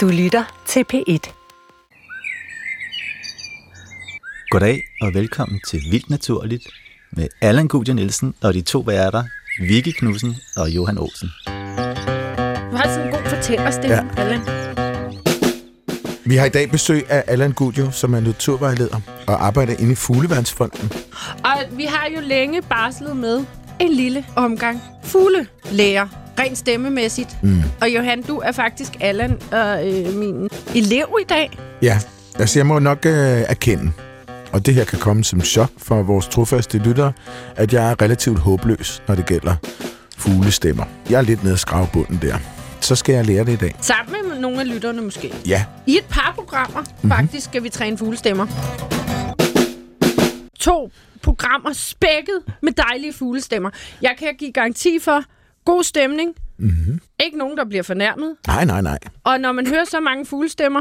Du lytter til P1. Goddag og velkommen til Vildt Naturligt med Allan Gudje Nielsen og de to værter, Vicky Knudsen og Johan Olsen. Du har sådan en god fortællerstemme, ja. Allan. Vi har i dag besøg af Allan Gudjo, som er naturvejleder og arbejder inde i Fugleværnsfonden. Og vi har jo længe barslet med en lille omgang fuglelæger, rent stemmemæssigt. Mm. Og Johan, du er faktisk Allan og øh, min elev i dag. Ja, altså jeg må nok øh, erkende, og det her kan komme som chok for vores trofaste lyttere, at jeg er relativt håbløs, når det gælder fuglestemmer. Jeg er lidt nede at skrave bunden der. Så skal jeg lære det i dag. Sammen med nogle af lytterne måske. Ja. I et par programmer, mm-hmm. faktisk, skal vi træne fuglestemmer. To programmer spækket med dejlige fuglestemmer. Jeg kan give garanti for god stemning. Mm-hmm. Ikke nogen, der bliver fornærmet. Nej, nej, nej. Og når man hører så mange fuglestemmer,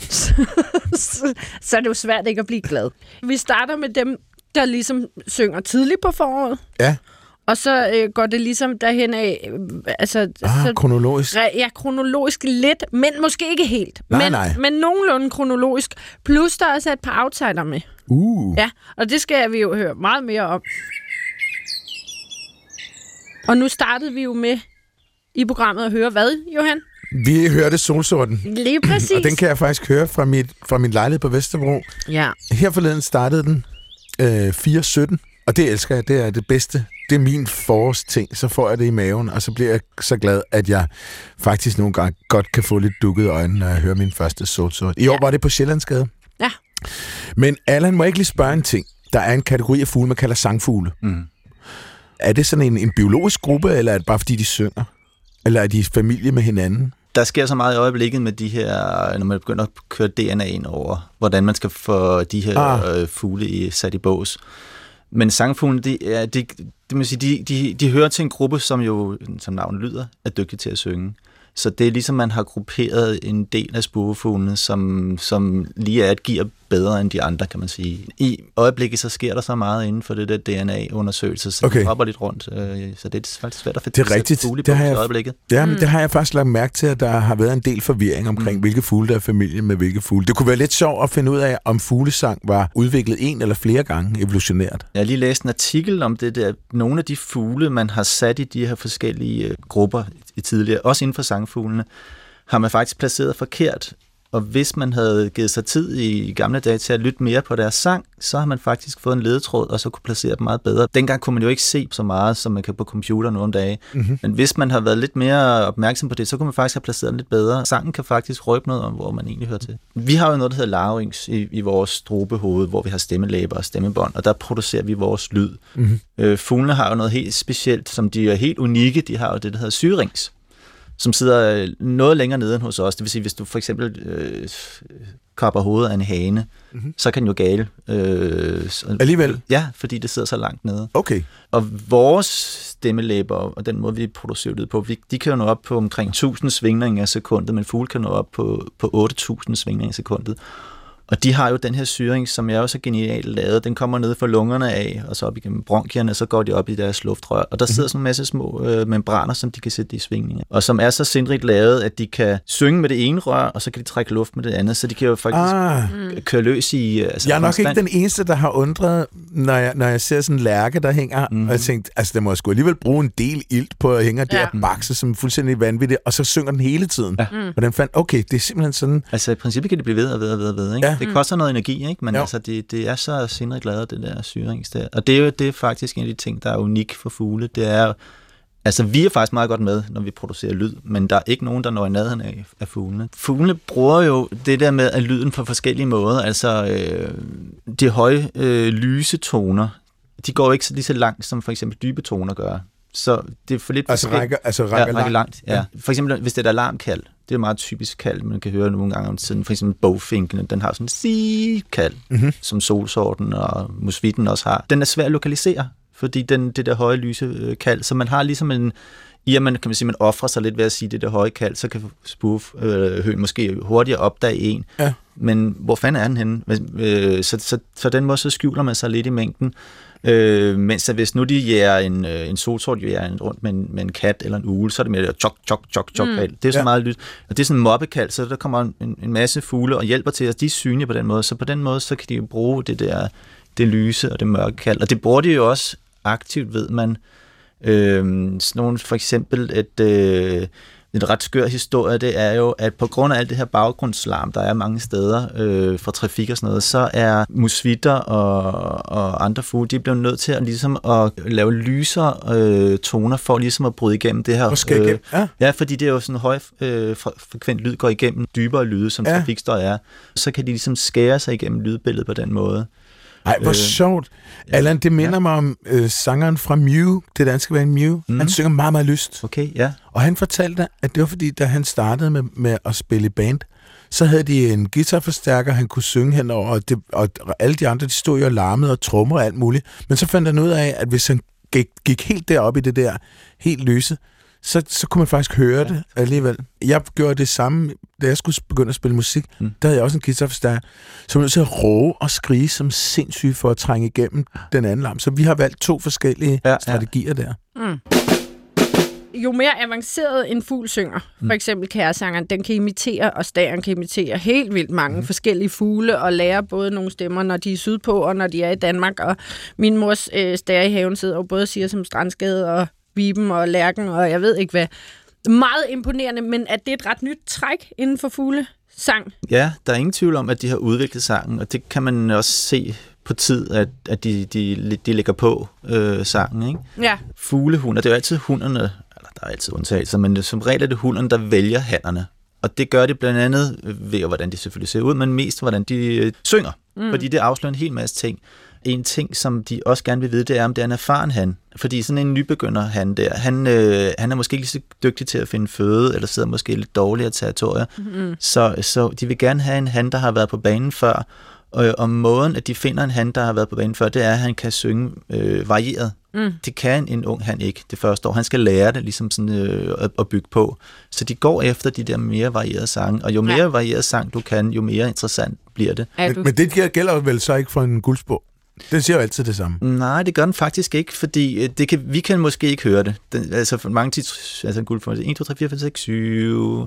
så, så, så er det jo svært ikke at blive glad. Vi starter med dem, der ligesom synger tidligt på foråret. Ja, Og så øh, går det ligesom derhen af, øh, altså, ah, så, kronologisk. re- ja, kronologisk lidt, men måske ikke helt. Nej, men, nej. men nogenlunde kronologisk. Plus der er også et par outsider med. Uh. Ja, og det skal vi jo høre meget mere om. Og nu startede vi jo med i programmet at høre hvad, Johan? Vi hørte solsorten, Lige præcis. og den kan jeg faktisk høre fra, mit, fra min lejlighed på Vesterbro. Ja. Her forleden startede den øh, 4.17, og det elsker jeg. Det er det bedste. Det er min forårsting. Så får jeg det i maven, og så bliver jeg så glad, at jeg faktisk nogle gange godt kan få lidt dukket øjne, når jeg hører min første solsort. I år Ja. var det på Sjællandsgade. Ja. Men Allan, må jeg ikke lige spørge en ting? Der er en kategori af fugle, man kalder sangfugle. Mm. Er det sådan en, en biologisk gruppe, eller er det bare fordi, de synger? Eller er de familie med hinanden? Der sker så meget i øjeblikket med de her, når man begynder at køre DNA ind over, hvordan man skal få de her Ah. ah. fugle i, sat i bås. Men sangfuglene, de, ja, de, det må sige, de, de, de hører til en gruppe, som jo, som navnet lyder, er dygtige til at synge. Så det er ligesom, man har grupperet en del af spurvefuglene, som, som lige er et gear bedre end de andre, kan man sige. I øjeblikket, så sker der så meget inden for det der DNA-undersøgelse, så Okay. det hopper lidt rundt. øh, Så det er faktisk svært at Det er rigtigt. fugle Det har bås i jeg- øjeblikket. Ja, men mm. det har jeg faktisk lagt mærke til, at der har været en del forvirring omkring, mm. hvilke fugle der er familie med hvilke fugle. Det kunne være lidt sjovt at finde ud af, om fuglesang var udviklet en eller flere gange evolutionært. Jeg har lige læst en artikel om det der. Nogle af de fugle, man har sat i de her forskellige øh, grupper i tidligere, også inden for sangfuglene, har man faktisk placeret forkert. Og hvis man havde givet sig tid i gamle dage til at lytte mere på deres sang, så har man faktisk fået en ledetråd, og så kunne placere dem meget bedre. Dengang kunne man jo ikke se så meget, som man kan på computer nu om. Mm-hmm. Men hvis man har været lidt mere opmærksom på det, så kunne man faktisk have placeret den lidt bedre. Sangen kan faktisk røbe noget om, hvor man egentlig hører til. Vi har jo noget, der hedder larynx i, i vores strobehoved, hvor vi har stemmelæber og stemmebånd, og der producerer vi vores lyd. Mm-hmm. Øh, fuglene har jo noget helt specielt, som de er helt unikke. De har jo det, der hedder syrings som sidder øh, noget længere nede end hos os. Det vil sige, hvis du for eksempel øh, kapper hovedet af en hane, mm-hmm. så kan den jo gale. Øh, så- Alligevel? Ja, fordi det sidder så langt nede. Okay. Og vores stemmelæber og den måde, vi producerer lyd på, vi, de kan jo nå op på omkring 1000 svingninger i sekundet, men fugle kan nå op på, på 8000 svingninger i sekundet. Og de har jo den her syring, som er jo så genialt lavet. Den kommer ned fra lungerne af, og så op igennem bronkierne, så går de op i deres luftrør. Og der sidder sådan en masse små øh, membraner, som de kan sætte i svingninger. Og som er så sindrigt lavet, at de kan synge med det ene rør, og så kan de trække luft med det andet. Så de kan jo faktisk Ah, køre løs i... øh, Altså jeg er nok konstant- ikke den eneste, der har undret, når jeg, når jeg ser sådan en lærke, der hænger, mm. og jeg tænkte, altså, der må jeg sgu alligevel bruge en del ilt på at hænge der Ja. og bakse som fuldstændig vanvittigt, og så synger den hele tiden. Ja. Og den fandt, okay, det er simpelthen sådan, Altså i princippet kan det blive ved og ved og ved og ved. Ikke? Ja. Ja. Det koster noget energi, ikke? men Jo. altså, det, det er så sindrigt lavet, det der syrings der. Og det er jo det er faktisk en af de ting, der er unik for fugle. Det er Altså, vi er faktisk meget godt med, når vi producerer lyd, men der er ikke nogen, der når i nærheden af, af fuglene. Fuglene bruger jo det der med at lyden på forskellige måder. Altså, øh, de høje øh, lyse toner, de går ikke så lige så langt, som for eksempel dybe toner gør. Så det er for lidt altså rækker, altså rækker, Ja, rækker langt. Ja. Ja. For eksempel, hvis det er et alarmkald, det er et meget typisk kald, man kan høre nogle gange om tiden. For eksempel bogfinkene, den har sådan en sig-kald, Mhm. mm-hmm. som solsorten og musvitten også har. Den er svær at lokalisere, fordi den, det der høje lyse øh, kald, så man har ligesom en, i at man, kan man sige, man offrer sig lidt ved at sige det der høje kald, så kan spoof øh, hø, måske hurtigere opdage en. Ja. Men hvor fanden er den henne? Øh, så, så, så den måde, så skjuler man sig lidt i mængden. Øh, mens at hvis nu de jæger en, øh, en solsort jæger en rundt med en, med en kat eller en ugle, så er det mere chok, chok, chok, chok. Mm. Det er så Ja. meget lyd. Og det er sådan en mobbekald, så der kommer en, en masse fugle og hjælper til os. De er synlige på den måde, så på den måde, så kan de jo bruge det der det lyse og det mørke kald. Og det bruger de jo også aktivt, ved man. Øh, sådan nogle, for eksempel et, øh, en ret skør historie, det er jo, at på grund af alt det her baggrundslarm, der er mange steder øh, fra trafik og sådan noget, så er musvitter og, og andre fugle, de er blevet nødt til at, ligesom at lave lysere øh, toner for ligesom at bryde igennem det her. Skal igennem. Ja. Ja, fordi det er jo sådan høj øh, fre- frekvent lyd går igennem dybere lyde, som ja. trafikstøj er. Så kan de ligesom skære sig igennem lydbilledet på den måde. Ej, hvor Øh, sjovt. Allan, det minder ja. mig om øh, sangeren fra Mew, det danske band Mew. Mm. Han synger meget, meget lyst. Okay, ja. Og han fortalte, at det var fordi, da han startede med, med at spille i band, så havde de en guitarforstærker, han kunne synge henover, og, det, og alle de andre, de stod jo og larmede og trommer og alt muligt. Men så fandt han ud af, at hvis han gik, gik helt derop i det der helt lyse, så, så kunne man faktisk høre ja. det alligevel. Jeg gjorde det samme, da jeg skulle begynde at spille musik. Mm. Der havde jeg også en guitarforstærker, som var nødt til at råbe og skrige som sindssyg for at trænge igennem den anden larm. Så vi har valgt to forskellige ja, Ja, ja. strategier der. jo mere avanceret en fugl synger, for eksempel kæresangeren, den kan imitere, og stæren kan imitere helt vildt mange mm. forskellige fugle, og lære både nogle stemmer, når de er sydpå, og når de er i Danmark. Og min mors øh, stære i haven sidder jo både og siger som strandskade, og viben, og lærken, og jeg ved ikke hvad. Meget imponerende, men at det er et ret nyt træk inden for fuglesang. Ja, der er ingen tvivl om, at de har udviklet sangen, og det kan man også se på tid, at, at de, de, de lægger på øh, sangen. Ikke? Ja, Fuglehunder, det er jo altid hunderne, eller der er altid undtagelser, men som regel er det hunderne, der vælger hannerne. Og det gør det blandt andet ved, hvordan de selvfølgelig ser ud, men mest hvordan de øh, synger. Mm. Fordi det afslører en hel masse ting. En ting, som de også gerne vil vide, det er, om det er en erfaren han. Fordi sådan en nybegynder han der, han, øh, han er måske ikke lige så dygtig til at finde føde, eller sidder måske i lidt dårligere territorier. Mm. Så, så de vil gerne have en han, der har været på banen før. Og, og måden, at de finder en han, der har været på banen før, det er, at han kan synge øh, varieret. Mm. Det kan en ung han ikke det første år. Han skal lære det ligesom sådan, øh, at, at bygge på. Så de går efter de der mere varierede sange. Og jo mere Ja. varieret sang du kan, jo mere interessant bliver det. Men, men det gælder- vel så ikke for en guldsbog. Den siger jo altid det samme. Nej, det gør den faktisk ikke, fordi øh, det kan, vi kan måske ikke høre det. Den, altså for mange tit, altså en guldformel, 1, 2, 3, 4, 5, 6, 7, uh,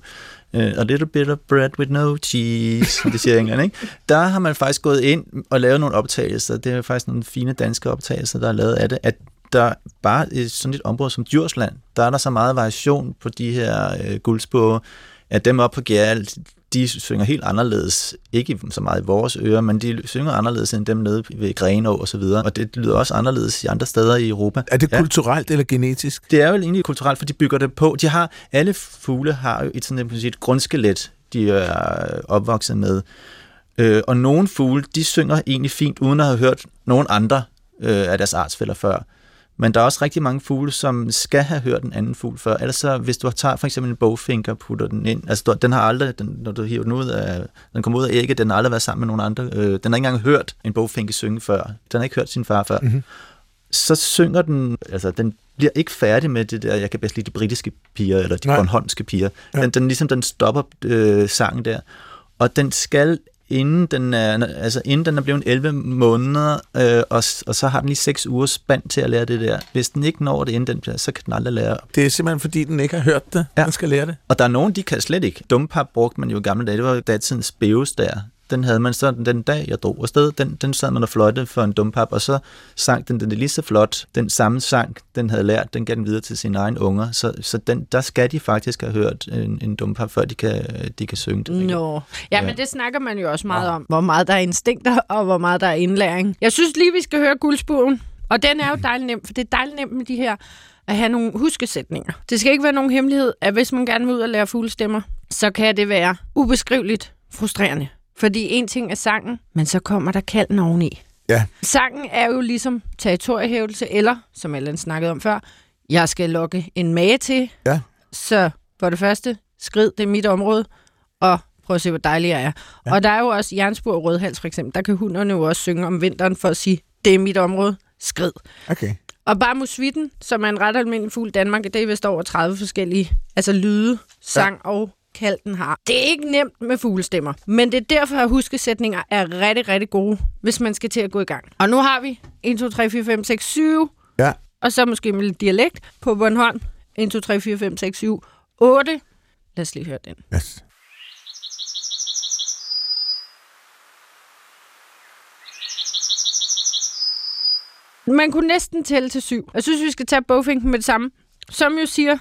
a little bit of bread with no cheese, det siger England, ikke? Der har man faktisk gået ind og lavet nogle optagelser. Det er faktisk nogle fine danske optagelser, der er lavet af det, at der bare i sådan et område som Djursland, der er der så meget variation på de her øh, guldsbåge, at dem op på Gjerdal, de synger helt anderledes. Ikke så meget i vores ører, men de synger anderledes end dem nede ved Grenå og så videre. Og det lyder også anderledes i andre steder i Europa. Er det Ja. kulturelt eller genetisk? Det er jo egentlig kulturelt, for de bygger det på. De har, alle fugle har jo et, sådan, et, et grundskelet, de er opvokset med. Øh, og nogle fugle, de synger egentlig fint, uden at have hørt nogen andre øh, af deres artsfælder før. Men der er også rigtig mange fugle, som skal have hørt en anden fugl før. Ellers så, hvis du tager for eksempel en bogfinker og putter den ind, altså du- den har aldrig, den, når du hiver den ud af, den kommer ud af ægget, den har aldrig været sammen med nogen andre. Øh, den har ikke engang hørt en bogfinke synge før. Den har ikke hørt sin far før. Mm-hmm. Så synger den, altså den bliver ikke færdig med det der, jeg kan bedst lide de britiske piger, eller de Nej. bornholmske piger. Ja. Den, den, ligesom, den stopper øh, sangen der. Og den skal inden den er, altså inden den er blevet 11 måneder, øh, og, og så har den lige 6 uger spand til at lære det der. Hvis den ikke når det inden den bliver, så kan den aldrig lære. Det er simpelthen, fordi den ikke har hørt det. Ja. Den skal lære det. Og der er nogen, de kan slet ikke. Dumpap brugte man jo i gamle dage. Det var datidens beus der. Den havde man så den dag, jeg drog afsted. Den, den sad man og fløjte for en dumpap, og så sang den den lige så flot. Den samme sang, den havde lært, den gav den videre til sine egne unger. Så, så den, der skal de faktisk have hørt en, en dumpap, før de kan, de kan synge det. Nå. Ja, Ja. men det snakker man jo også meget om. Hvor meget der er instinkter, og hvor meget der er indlæring. Jeg synes lige, vi skal høre guldsbugen. Og den er jo dejligt nem, for det er dejligt nemt med de her at have nogle huskesætninger. Det skal ikke være nogen hemmelighed, at hvis man gerne vil ud og lære fuglestemmer, så kan det være ubeskriveligt frustrerende. Fordi en ting er sangen, men så kommer der kalden oveni. Ja. Sangen er jo ligesom territoriehævelse, eller, som Allan snakkede om før, jeg skal lokke en mage til. Ja. Så for det første, skrid, det er mit område, og prøv at se, hvor dejlig jeg er. Ja. Og der er jo også jernspur og rødhals, for eksempel. Der kan hunderne jo også synge om vinteren for at sige, det er mit område, skrid. Okay. Og bare musvitten, som er en ret almindelig fugl i Danmark, det er vist over 30 forskellige altså lyde, sang ja. og kald den har. Det er ikke nemt med fuglestemmer, men det er derfor, at huskesætninger er rigtig, rigtig gode, hvis man skal til at gå i gang. Og nu har vi 1, 2, 3, 4, 5, 6, 7, Ja. og så måske med lidt dialekt på Bornholm. 1, 2, 3, 4, 5, 6, 7, 8. Lad os lige høre den. Yes. Man kunne næsten tælle til syv. Jeg synes, vi skal tage bogfinken med det samme. Som jo siger,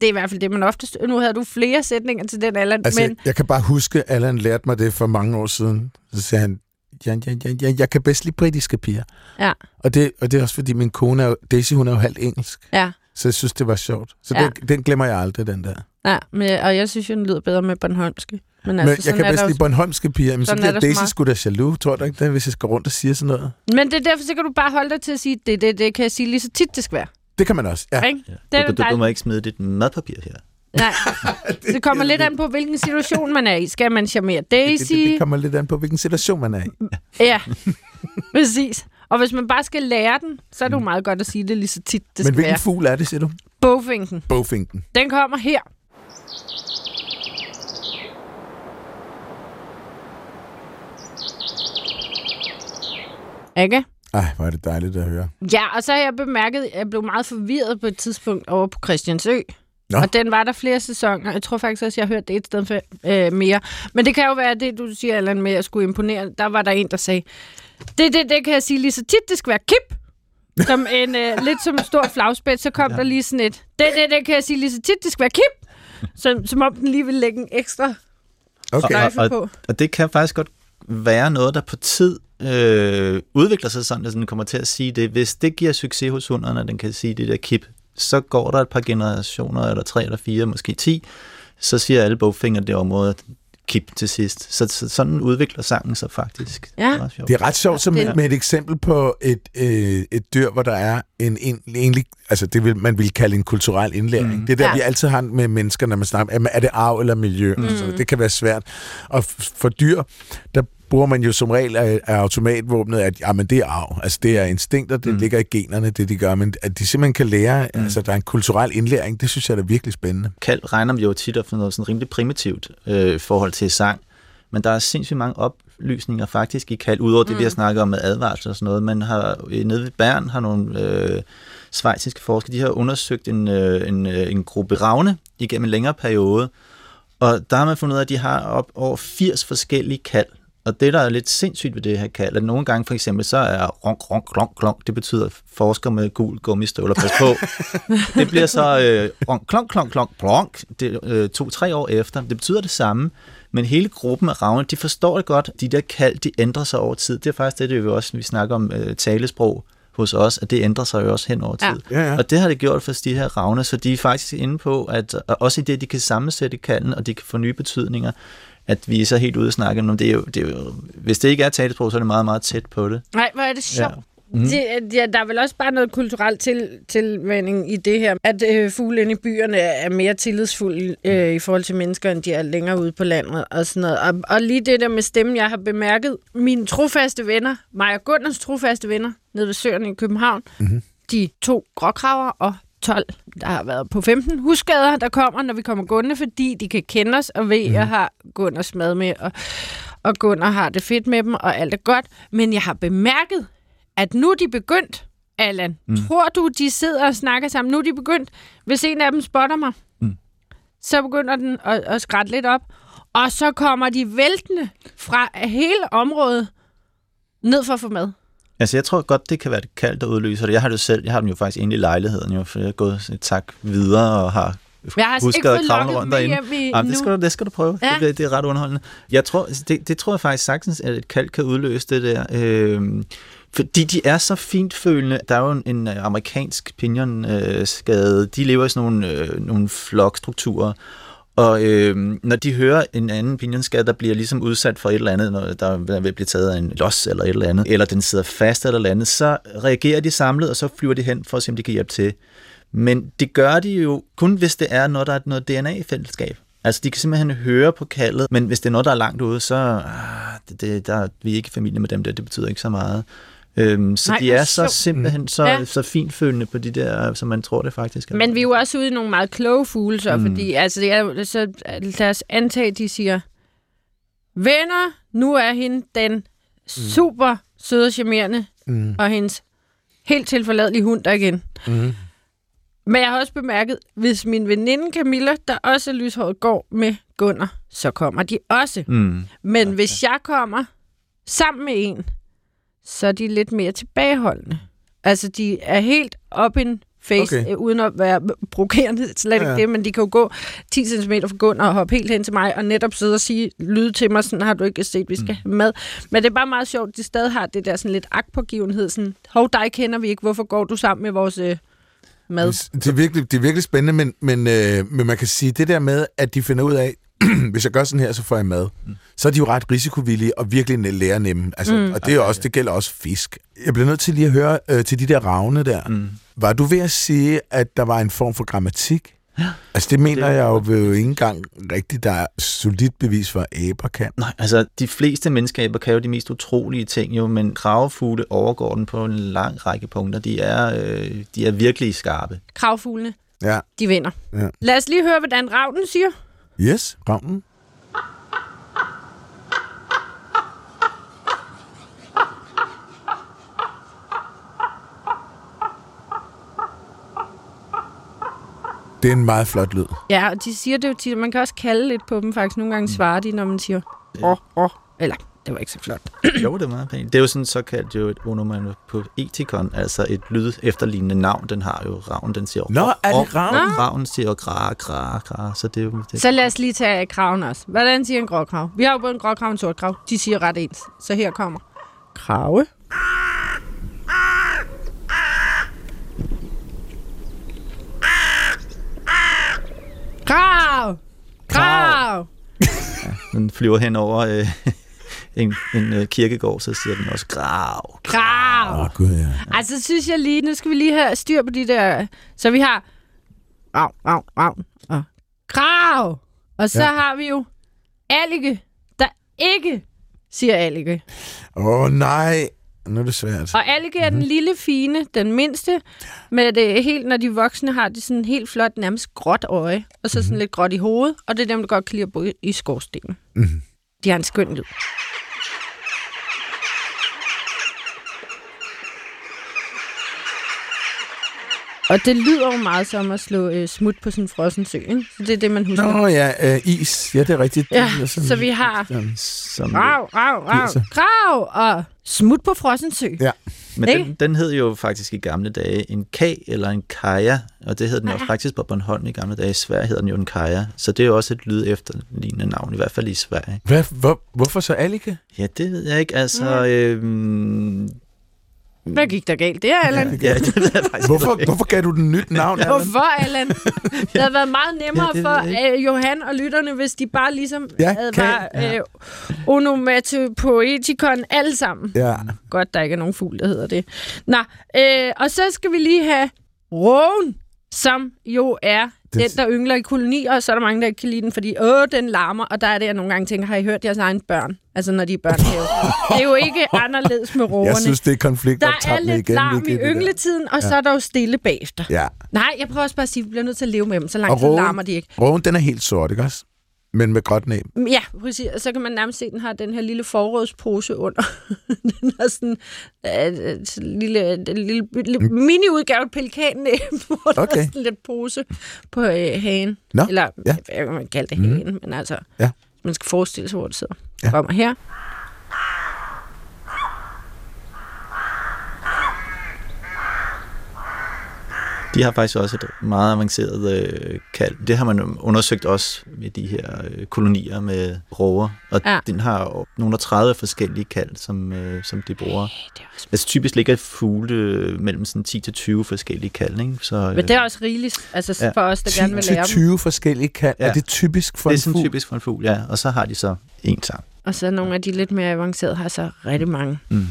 det er i hvert fald det, man oftest... Nu havde du flere sætninger til den alder, Altså, men jeg kan bare huske, at Allan lærte mig det for mange år siden. Så sagde han, ja, ja, ja, ja, jeg kan bedst lide britiske piger. ja, Og det, og det er også fordi, min kone er jo, Daisy, hun er jo halvt engelsk. ja, Så jeg synes, det var sjovt. Så Ja. den, den glemmer jeg aldrig, den der. ja. Men, og jeg synes jo, den lyder bedre med Bornholmske. Men, Altså, Men jeg kan bedst lide Bornholmske piger, men så er bliver Daisy sgu da jaloux, tror du ikke det, hvis jeg skal rundt og sige sådan noget? Men det er derfor, så kan du bare holde dig til at sige, det, det, det kan jeg sige lige så tit, det skal være. Det kan man også, ja. Ikke? Ja. Det du, du, du må ikke smide dit madpapir her. Nej, det kommer lidt an på, hvilken situation man er i. Skal man charmere Daisy? Det, det, det kommer lidt an på, hvilken situation man er i. Ja, præcis. Og hvis man bare skal lære den, så er det jo meget godt at sige det lige så tit, det Men skal hvilken være. fugl er det, siger du? Bogfinken, Bogfinken. den kommer her. Ikke? Ej, hvor er det dejligt at høre. Ja, og så har jeg bemærket, at jeg blev meget forvirret på et tidspunkt over på Christiansø. Nå. Og den var der flere sæsoner. Jeg tror faktisk også, jeg har hørt det et sted for, øh, mere. Men det kan jo være det, du siger, Allan, med at skulle imponere. Der var der en, der sagde, det, det, det kan jeg sige lige så tit, det skal være kip. Som en, øh, lidt som en stor flagspæt, så kom ja. der lige sådan et, det, det, det kan jeg sige lige så tit, det skal være kip. Som, som om den lige ville lægge en ekstra Okay. sløjfe og- på. Og det kan faktisk godt være noget, der på tid øh, udvikler sig sådan, at den kommer til at sige det. Hvis det giver succes hos hunderne, at den kan sige det der kip, så går der et par generationer, eller tre eller fire, måske ti, så siger alle bogfingre det område kip til sidst. Så, så sådan udvikler sangen sig faktisk. Ja. Det er, ret sjovt. Det er ret sjovt som det- med, et eksempel på et, øh, et dyr, hvor der er en, en egentlig, altså det vil man vil kalde en kulturel indlæring. Mm. Det er der, Ja. ja. vi altid har med mennesker, når man snakker, er- det arv eller miljø? Mm. Så det kan være svært. Og for dyr, der bruger man jo som regel af, af automatvåbnet, at jamen, det er arv. Altså det er instinkter, det mm. ligger i generne, det de gør. Men at de simpelthen kan lære, mm. altså der er en kulturel indlæring, det synes jeg er virkelig spændende. Kald regner vi jo tit for noget sådan rimelig primitivt øh, i forhold til sang, men der er sindssygt mange oplysninger faktisk i kald, udover det, mm. vi har snakket om med advarsel og sådan noget. Man har øh, nede ved Bern har nogle øh, svejtiske forskere, de har undersøgt en, øh, en, øh, en gruppe ravne igennem en længere periode, og der har man fundet ud af, at de har op over 80 forskellige kald. Og det, der er lidt sindssygt ved det her kald, at nogle gange for eksempel, så er ronk, ronk, klonk, klonk, det betyder forsker med gul gummistøvler, pas på. det bliver så øh, ronk, klonk, klonk, klonk, plonk, det, øh, to-tre år efter. Det betyder det samme, men hele gruppen af ravne, de forstår det godt. De der kald, de ændrer sig over tid. Det er faktisk det, det er jo også, når vi snakker om øh, talesprog hos os, at det ændrer sig jo også hen over tid. Ja. Ja, ja. Og det har det gjort for de her ravne, så de er faktisk inde på, at og også i det, de kan sammensætte kalden, og de kan få nye betydninger, at vi er så helt ude at snakke om, det er jo, det er jo, hvis det ikke er talesprog, så er det meget, meget tæt på det. Nej, hvor er det sjovt. Ja. Mm. Det, ja, der er vel også bare noget kulturelt til, tilvænding i det her, at øh, fugle inde i byerne er mere tillidsfulde øh, i forhold til mennesker, end de er længere ude på landet og sådan noget. Og, og lige det der med stemmen, jeg har bemærket, mine trofaste venner, mig og Gunners trofaste venner, nede ved Søerne i København, mm-hmm. de to gråkraver og 12, der har været på 15 husskader, der kommer, når vi kommer gående, fordi de kan kende os og ved, at jeg har Gunners mad med, og, og Gunnar har det fedt med dem, og alt er godt. Men jeg har bemærket, at nu er de begyndt, Allan. Mm. Tror du, de sidder og snakker sammen? Nu er de begyndt. Hvis en af dem spotter mig, mm. så begynder den at, at skrætte lidt op. Og så kommer de væltende fra hele området ned for at få mad. Altså, jeg tror godt, det kan være det kald, der udløser det. Jeg har det selv, jeg har den jo faktisk inde i lejligheden, jo, for jeg har gået et tak videre og har Jeg har husket ikke at kravle rundt derinde. Jamen, det, skal du, det skal du prøve. Ja. Det, det er ret underholdende. Jeg tror, det, det tror jeg faktisk sagtens, at et kald kan udløse det der. Øh, fordi de er så fintfølende. Der er jo en, øh, amerikansk pinjonskade. De lever i sådan nogle, øh, nogle flokstrukturer. Og øh, når de hører en anden pinjonskat, der bliver ligesom udsat for et eller andet, når der vil blive taget af en los eller et eller andet, eller den sidder fast eller eller andet, så reagerer de samlet, og så flyver de hen for at se, om de kan hjælpe til. Men det gør de jo kun, hvis det er når der er noget DNA-fællesskab. Altså, de kan simpelthen høre på kaldet, men hvis det er noget, der er langt ude, så ah, det, det, der, vi er ikke familie med dem der, det betyder ikke så meget. Øhm, så Nej, de er så simpelthen så, Ja. så finfølende på de der, som man tror det faktisk er. Men vi er jo også ude i nogle meget kloge fugle, så, Mm. fordi altså, det er, så lad os antage, de siger, venner, nu er hende den super søde, charmerende, Mm. og hendes helt tilforladelige hund der igen. Mm. Men jeg har også bemærket, hvis min veninde Camilla, der også er lyshåret, går med Gunnar, så kommer de også. Mm. Men okay. hvis jeg kommer sammen med en, så er de lidt mere tilbageholdende. Altså, de er helt up in face, Okay. okay. uden at være provokerende, slet ikke Ja. det, men de kan jo gå 10 cm fra Gunnar og hoppe helt hen til mig, og netop sidde og sige, lyde til mig, sådan har du ikke set, vi skal have mad. Men det er bare meget sjovt, de stadig har det der sådan lidt agtpågivenhed, sådan, hov, dig kender vi ikke, hvorfor går du sammen med vores øh, mad? Det er virkelig, det er virkelig spændende, men, men, øh, men man kan sige, det der med, at de finder ud af, hvis jeg gør sådan her, så får jeg mad. Mm. Så er de jo ret risikovillige og virkelig lærer nemme. Altså, mm. Og det, er også, det gælder også fisk. Jeg bliver nødt til lige at høre øh, til de der ravne der. Mm. Var du ved at sige, at der var en form for grammatik? Ja. Altså det mener Det- jeg jo, jo ikke engang rigtigt, der er solidt bevis for, at aber kan. Nej, altså de fleste menneskeaber kan jo de mest utrolige ting jo, men kravefugle overgår den på en lang række punkter. De er, øh, de er virkelig skarpe. Kravfuglene, Ja. de vinder. Ja. Lad os lige høre, hvordan ravnen siger. Yes, ravnen. Det er en meget flot lyd. Ja, og de siger det jo tit, man kan også kalde lidt på dem faktisk. Nogle gange svarer de, når man siger, åh, oh, åh, oh. eller, det var ikke så flot. Jo, det er meget pænt. Det er jo sådan såkaldt jo et onoman på etikon, altså et lyd efterlignende navn. Den har jo ravn, den siger Nå, er det og- ravnen? og Ravnen siger jo gra, gra, gra, så det er jo... Det, Så lad os lige tage kraven også. Hvordan siger en gråkrav? Vi har jo både en gråkrav og en sort krav. De siger ret ens. Så her kommer krave. Krav! Krav! den flyver hen over øh, en, en øh, kirkegård, så siger den også grav. Krav! Åh, oh, gud, ja. Altså, synes jeg lige, nu skal vi lige have styr på de der... Så vi har rav, rav, rav og krav. Og så Ja. har vi jo allige, der ikke siger allige. Åh, oh, nej. Nu er det svært. Og allige er den lille fine, den mindste, med det helt, når de voksne har de sådan helt flot, nærmest gråt øje, og så sådan lidt gråt i hovedet, og det er dem, der godt kan lide at bo i- skorstenen. Mhm. De har en skøn lyd. Og det lyder jo meget som at slå øh, smut på sådan en frossen sø, ikke? Så det er det, man husker. Nå ja, øh, is. Ja, det er rigtigt. Ja, Det er sådan- så vi har Som, rav, rav, rav, 80'er. krav og smut på frossen sø. Ja. men ikke? den, den hed jo faktisk i gamle dage en kag eller en kaja, og det hed den jo faktisk på Bornholm i gamle dage. I Sverige hedder den jo en kaja, så det er jo også et lyd efterlignende navn, i hvert fald i Sverige. Hvad, hvor, hvorfor så allike? Ja, det ved jeg ikke. Altså, øhm, Hvad gik der galt der, Allan? ja, det ved jeg faktisk Hvorfor, hvorfor gav du den nyt navn? Allan? Hvorfor, Allan? Det havde været meget nemmere Ja, ja, for øh, Johan og lytterne, hvis de bare ligesom Ja, havde kan- bare øh, onomatopoetikon alle sammen. Ja. Godt, der ikke er nogen fugl, der hedder det. Nå, øh, og så skal vi lige have rågen, som jo er den, der yngler i kolonier, og så er der mange, der ikke kan lide den, fordi åh, den larmer, og der er det, jeg nogle gange tænker, har I hørt jeres egen børn? Altså, når de er børnehave. det er jo ikke anderledes med rågerne. Jeg synes, det er konflikt der er lidt igen. larm Vicky, i yngletiden, og så er der jo stille bagefter. Ja. Nej, jeg prøver også bare at sige, at vi bliver nødt til at leve med dem, så lang Og rågen? larmer de ikke. Rogen, den er helt sort, ikke også? Men med gråt næb. Ja, præcis. Og så kan man nærmest se, at den har den her lille forrådspose under. den har sådan øh, en lille, lille, lille mini-udgave af pelikannæb, hvor der Okay. er sådan lidt pose på øh, hagen. Nå, Eller, ja. hvad kan man kalde det, hagen, men altså, Ja. man skal forestille sig, hvor det sidder. Ja. Kommer her. De har faktisk også et meget avanceret øh, kald. Det har man undersøgt også med de her øh, kolonier med råger. Og ja. Den har nogle 30 forskellige kald, som, øh, som de bruger. Det er også, Altså typisk ligger fugle øh, mellem sådan 10 til 20 forskellige kald, ikke? Så, øh, men det er også rigeligt, altså Ja. for os, der gerne vil 10 lære til dem. 20 forskellige kald. Ja. Er det typisk for det er en sådan fugl? typisk for en fugl, ja. Og så har de så en sang. Og så nogle af de lidt mere avancerede har så rigtig mange. Mm.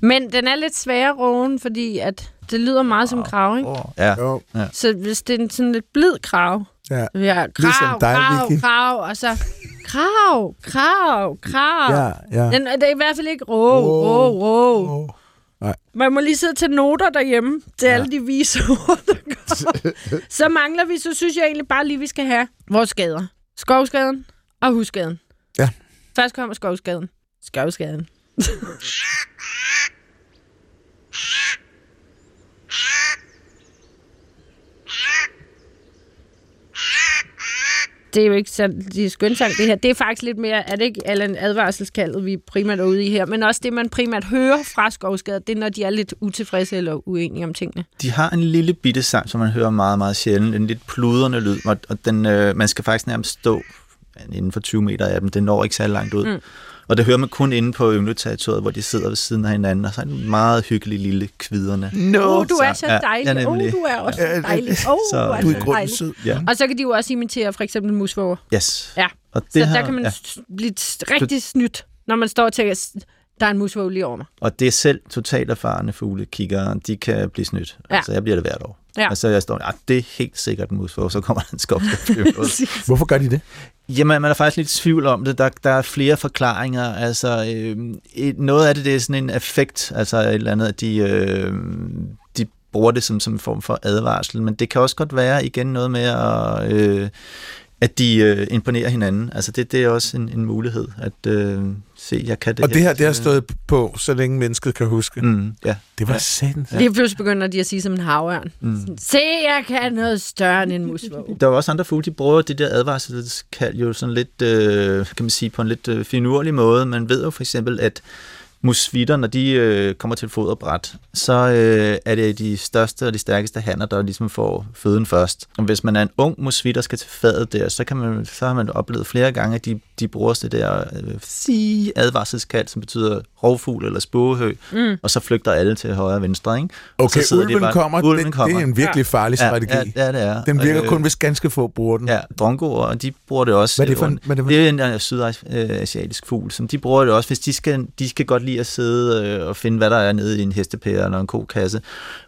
Men den er lidt sværere, rågen, fordi at det lyder meget som krav, ikke? Ja. Jo, Så hvis det er en sådan lidt blid krav, ja. så vi har krav, Ligesom dig, krav, Vicky. krav, og så krav, krav, krav. Ja, ja. Den, det er i hvert fald ikke rå, rå, rå. Nej. Man må lige sidde til noter derhjemme til ja. alle de vise ord, der kommer. så mangler vi, så synes jeg egentlig bare lige, vi skal have vores skader. Skovskaden og husskaden. Ja. Først kommer skovskaden. Skovskaden. det er jo ikke så de er skønsang, det her. Det er faktisk lidt mere, er det ikke Allan advarselskaldet, vi primært er ude i her, men også det, man primært hører fra skovskader, det er, når de er lidt utilfredse eller uenige om tingene. De har en lille bitte sang, som man hører meget, meget sjældent. En lidt pludrende lyd, og og den, øh, man skal faktisk nærmest stå inden for 20 meter af dem. Den når ikke så langt ud. Mm. Og det hører man kun inde på yngleterritoriet, hvor de sidder ved siden af hinanden, og så er en meget hyggelig lille kviderne. Åh, oh, du er så dejlig. Åh, Ja, ja, oh, du er også så dejlig. Åh, oh, Så, du er Du er dejlig. sød. Ja. Og så kan de jo også imitere for eksempel musvåger. Yes. Ja. Og Så det der kan man ja. blive rigtig snydt, når man står "S- der er en musvåge lige over mig. Og det er selv totalt erfarne fuglekigger, de kan blive snydt. Ja. Altså, jeg bliver det hvert år. Ja. Altså, jeg står, ah, det er helt sikkert en musvåge, så kommer der en. Hvorfor gør de det? Jamen, man er faktisk lidt i tvivl om det. Der, der er flere forklaringer. Altså, øh, et, noget af det, det er sådan en effekt, altså et eller andet, at de, øh, de bruger det som, som en form for advarsel, men det kan også godt være igen noget med at... Øh, at de øh, imponerer hinanden. Altså det, det er også en, en mulighed at øh, se, jeg kan det Og det her, det har Øh, stået på, så længe mennesket kan huske. Mm, ja. Det var Ja. sandt. Ja. Lige pludselig begynder de at sige som en havørn. Mm. Se, jeg kan noget større end en musvåge. Der er jo også andre fugle, de bruger det der advarselskald jo sådan lidt, øh, kan man sige, på en lidt øh, finurlig måde. Man ved jo for eksempel, at musvitter, når de øh, kommer til foderbræt, så øh, er det de største og de stærkeste hanner, der ligesom får føden først. Og hvis man er en ung musvit, der skal til fadet der, så, kan man, så har man oplevet flere gange, at de, de bruger det der øh, advarselskald, som betyder rovfugl eller spurehø, Mm. og så flygter alle til højre og venstre. Ikke? Og Okay, så sidder de ulven, bare- kommer, ulven det, kommer. det er en virkelig farlig strategi. Ja, ja, det er. Den virker Øh, kun, hvis ganske få bruger den. Ja, drongoer, og de bruger det også. Hvad er det for en- øh, hvad er det for- det er en øh, sydasiatisk fugl, som de bruger det også, hvis de skal, de skal godt lide at sidde øh, og finde, hvad der er nede i en hestepære eller en kokasse.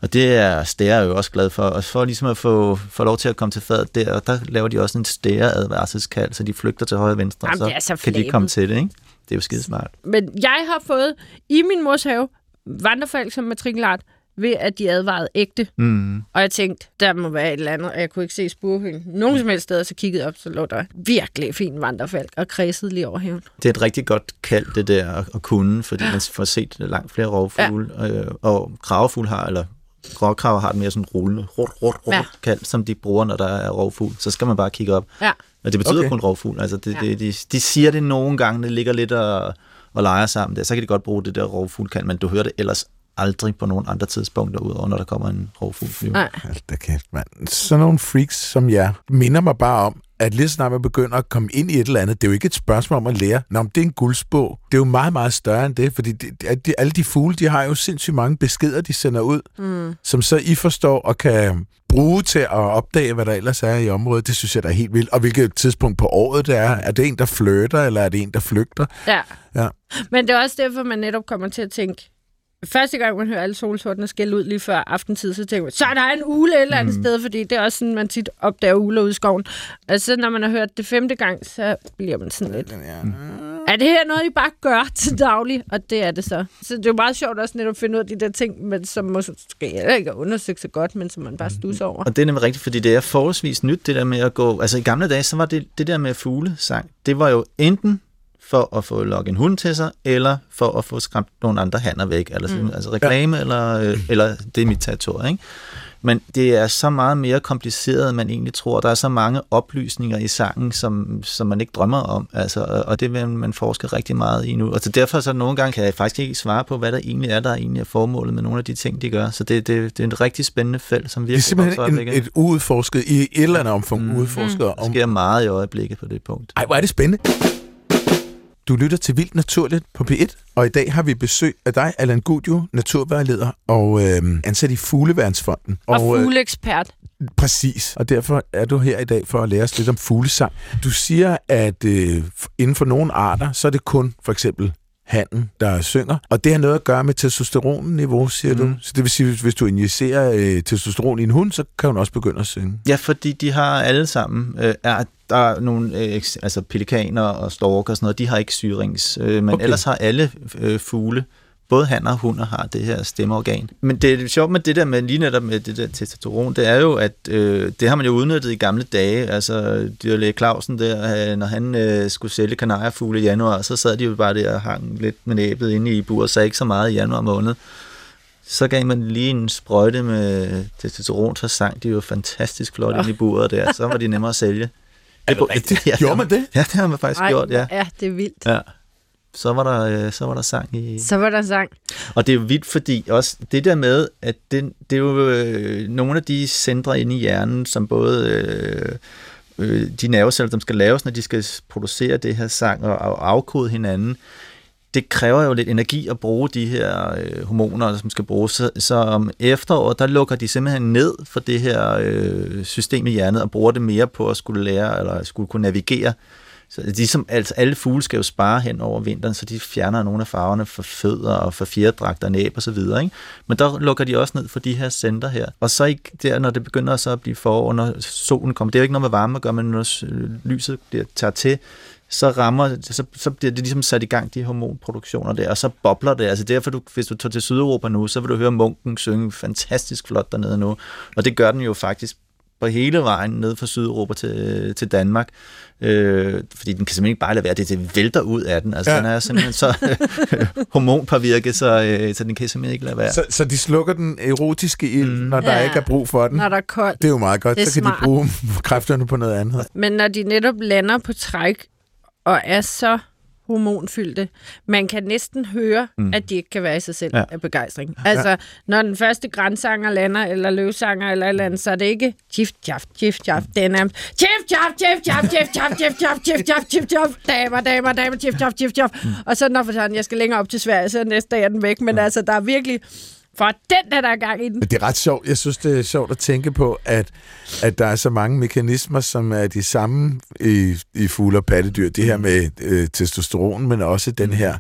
Og det er stære jo også glad for. Og for ligesom at få, få lov til at komme til fadet der, og der laver de også en stære advarselskald, så de flygter til højre og venstre, Jamen, og det er så kan de komme til det, ikke? Det er jo skide smart. Men jeg har fået i min mors have vandrefalk som matrikelart, ved at de advarede ægte. Mm. Og jeg tænkte, der må være et eller andet, og jeg kunne ikke se spurhøen. Nogen som helst steder, så kiggede op, så lå der virkelig fin vandrefalk og kredsede lige over haven. Det er et rigtig godt kald, det der at, kunne, fordi man får set langt flere rovfugle, ja. øh, og kravefugle har, eller gråkraver har et mere sådan rullende, rut, rut, rut, ja. kald, som de bruger, når der er rovfugl. Så skal man bare kigge op. Ja. Og det betyder Okay. kun rovfugl. Altså det, Ja. det, de, de siger det nogle gange, det ligger lidt og, og leger sammen der. Så kan de godt bruge det der rovfuglkald, men du hører det ellers aldrig på nogen andre tidspunkter, udover når der kommer en rovfugl. Nej. Hold da kæft, mand. Sådan nogle freaks som jer minder mig bare om, at lige snart man begynder at komme ind i et eller andet, det er jo ikke et spørgsmål om at lære, Nå, men det er en guldspå. Det er jo meget, meget større end det, fordi det, de, alle de fugle, de har jo sindssygt mange beskeder, de sender ud, Mm. som så I forstår og kan bruge til at opdage, hvad der ellers er i området. Det synes jeg, der er helt vildt. Og hvilket tidspunkt på året det er. Er det en, der flytter, eller er det en, der flygter? Ja. Ja. Men det er også derfor, man netop kommer til at tænke, første gang man hører alle solsortene skælde ud lige før aftentid, så tænker man, så er der en ule et eller andet mm. sted, fordi det er også sådan, man tit opdager uler ude i skoven. Og så når man har hørt det femte gang, så bliver man sådan lidt, er det her noget, I bare gør til daglig? Og det er det så. Så det er jo meget sjovt også netop at finde ud af de der ting, men som måske heller ikke er undersøgt så godt, men som man bare stusser over. Og det er nemlig rigtigt, fordi det er forholdsvis nyt, det der med at gå... Altså i gamle dage, så var det, det der med fuglesang, det var jo enten for at få lukket en hund til sig, eller for at få skræmt nogle andre hanner væk. Altså, mm. altså reklame, ja. eller, øh, eller det er mit territorium, ikke? Men det er så meget mere kompliceret, end man egentlig tror. Der er så mange oplysninger i sangen, som, som man ikke drømmer om. Altså, og det vil man forske rigtig meget i nu. Og så derfor så nogle gange kan jeg faktisk ikke svare på, hvad der egentlig er, der egentlig er formålet med nogle af de ting, de gør. Så det, det, det er en rigtig spændende felt, som Det er virkelig simpelthen en, et uudforsket, i et eller andet omfang mm. udforsket. Der Om, sker meget i øjeblikket på det punkt. ej, hvor er det spændende. Du lytter til Vildt Naturligt på P1, og i dag har vi besøg af dig, Allan Gudio, naturvejleder og øh, ansat i Fugleværnsfonden. Og øh, fugleekspert. Præcis, og derfor er du her i dag for at lære os lidt om fuglesang. Du siger, at øh, inden for nogle arter, så er det kun for eksempel handen, der synger. Og det har noget at gøre med testosteronniveau, siger mm. du. Så det vil sige, hvis du injicerer øh, testosteron i en hund, så kan hun også begynde at synge. Ja, fordi de har alle sammen, øh, er, der er nogle, øh, altså pelikaner og storker og sådan noget, de har ikke syrings, øh, men okay. ellers har alle øh, fugle både han og hunder har det her stemmeorgan. Men det er sjovt med det der med lige netop med det der testosteron, det er jo, at øh, det har man jo udnyttet i gamle dage. Altså, dyrlæge Clausen der, øh, når han øh, skulle sælge kanariefugle i januar, så sad de jo bare der og hang lidt med næbet inde i buret, så ikke så meget i januar måned. Så gav man lige en sprøjte med testosteron, så sang de jo fantastisk flot ind i buret der, så var de nemmere at sælge. Er det rigtigt? Ja, Gjorde man det? Ja, det har man faktisk Ej, gjort, ja. ja, det er vildt. ja. Så var der, øh, så var der sang i... Så var der sang. Og det er jo vildt, fordi også det der med, at det, det er jo øh, nogle af de centre inde i hjernen, som både øh, øh, de nerveceller, som skal laves, når de skal producere det her sang og, og afkode hinanden, det kræver jo lidt energi at bruge de her øh, hormoner, som skal bruges. Så, så om efteråret, der lukker de simpelthen ned for det her øh, system i hjernen og bruger det mere på at skulle lære, eller skulle kunne navigere så ligesom, altså alle fugle skal jo spare hen over vinteren, så de fjerner nogle af farverne for fødder og for fjerdragter, næb og så videre. Ikke? Men der lukker de også ned for de her center her. Og så ikke der, når det begynder så at blive forår, når solen kommer, det er jo ikke noget med varme at gøre, men når lyset der tager til, så rammer, så, så bliver det ligesom sat i gang, de hormonproduktioner der, og så bobler det. Altså derfor, du, hvis du tager til Sydeuropa nu, så vil du høre munken synge fantastisk flot dernede nu. Og det gør den jo faktisk på hele vejen ned fra Sydeuropa til, til Danmark. Øh, fordi den kan simpelthen ikke bare lade være, det, det vælter ud af den. Altså, ja. den er simpelthen så hormonpåvirket, så, øh, så den kan simpelthen ikke lade være. Så, så de slukker den erotiske ild, mm. når der Ja. ikke er brug for den? Når der er koldt. Det er jo meget godt, så kan smart. de bruge kræfterne på noget andet. Men når de netop lander på træk og er så hormonfyldte, man kan næsten høre, mm. at de ikke kan være i sig selv Ja. af begejstring. Altså, ja. når den første grænsanger lander, eller løvsanger, eller eller andet, så er det ikke jift, jaft, jift, jaft. Det er nærmest jift, jaft, jift, jaft, jift, jaft, jift, jaft, jift, jaft, jift, jaft, damer, damer, damer, jift, jaft, jift, jaft. Og så når for sådan, jeg skal længere op til Sverige, så næste dag er den væk. Men altså, der er virkelig, for den der, der er gang i den. Men det er ret sjovt. Jeg synes, det er sjovt at tænke på, at, at der er så mange mekanismer, som er de samme i, i fugle og pattedyr. Det her med øh, testosteron, men også den her,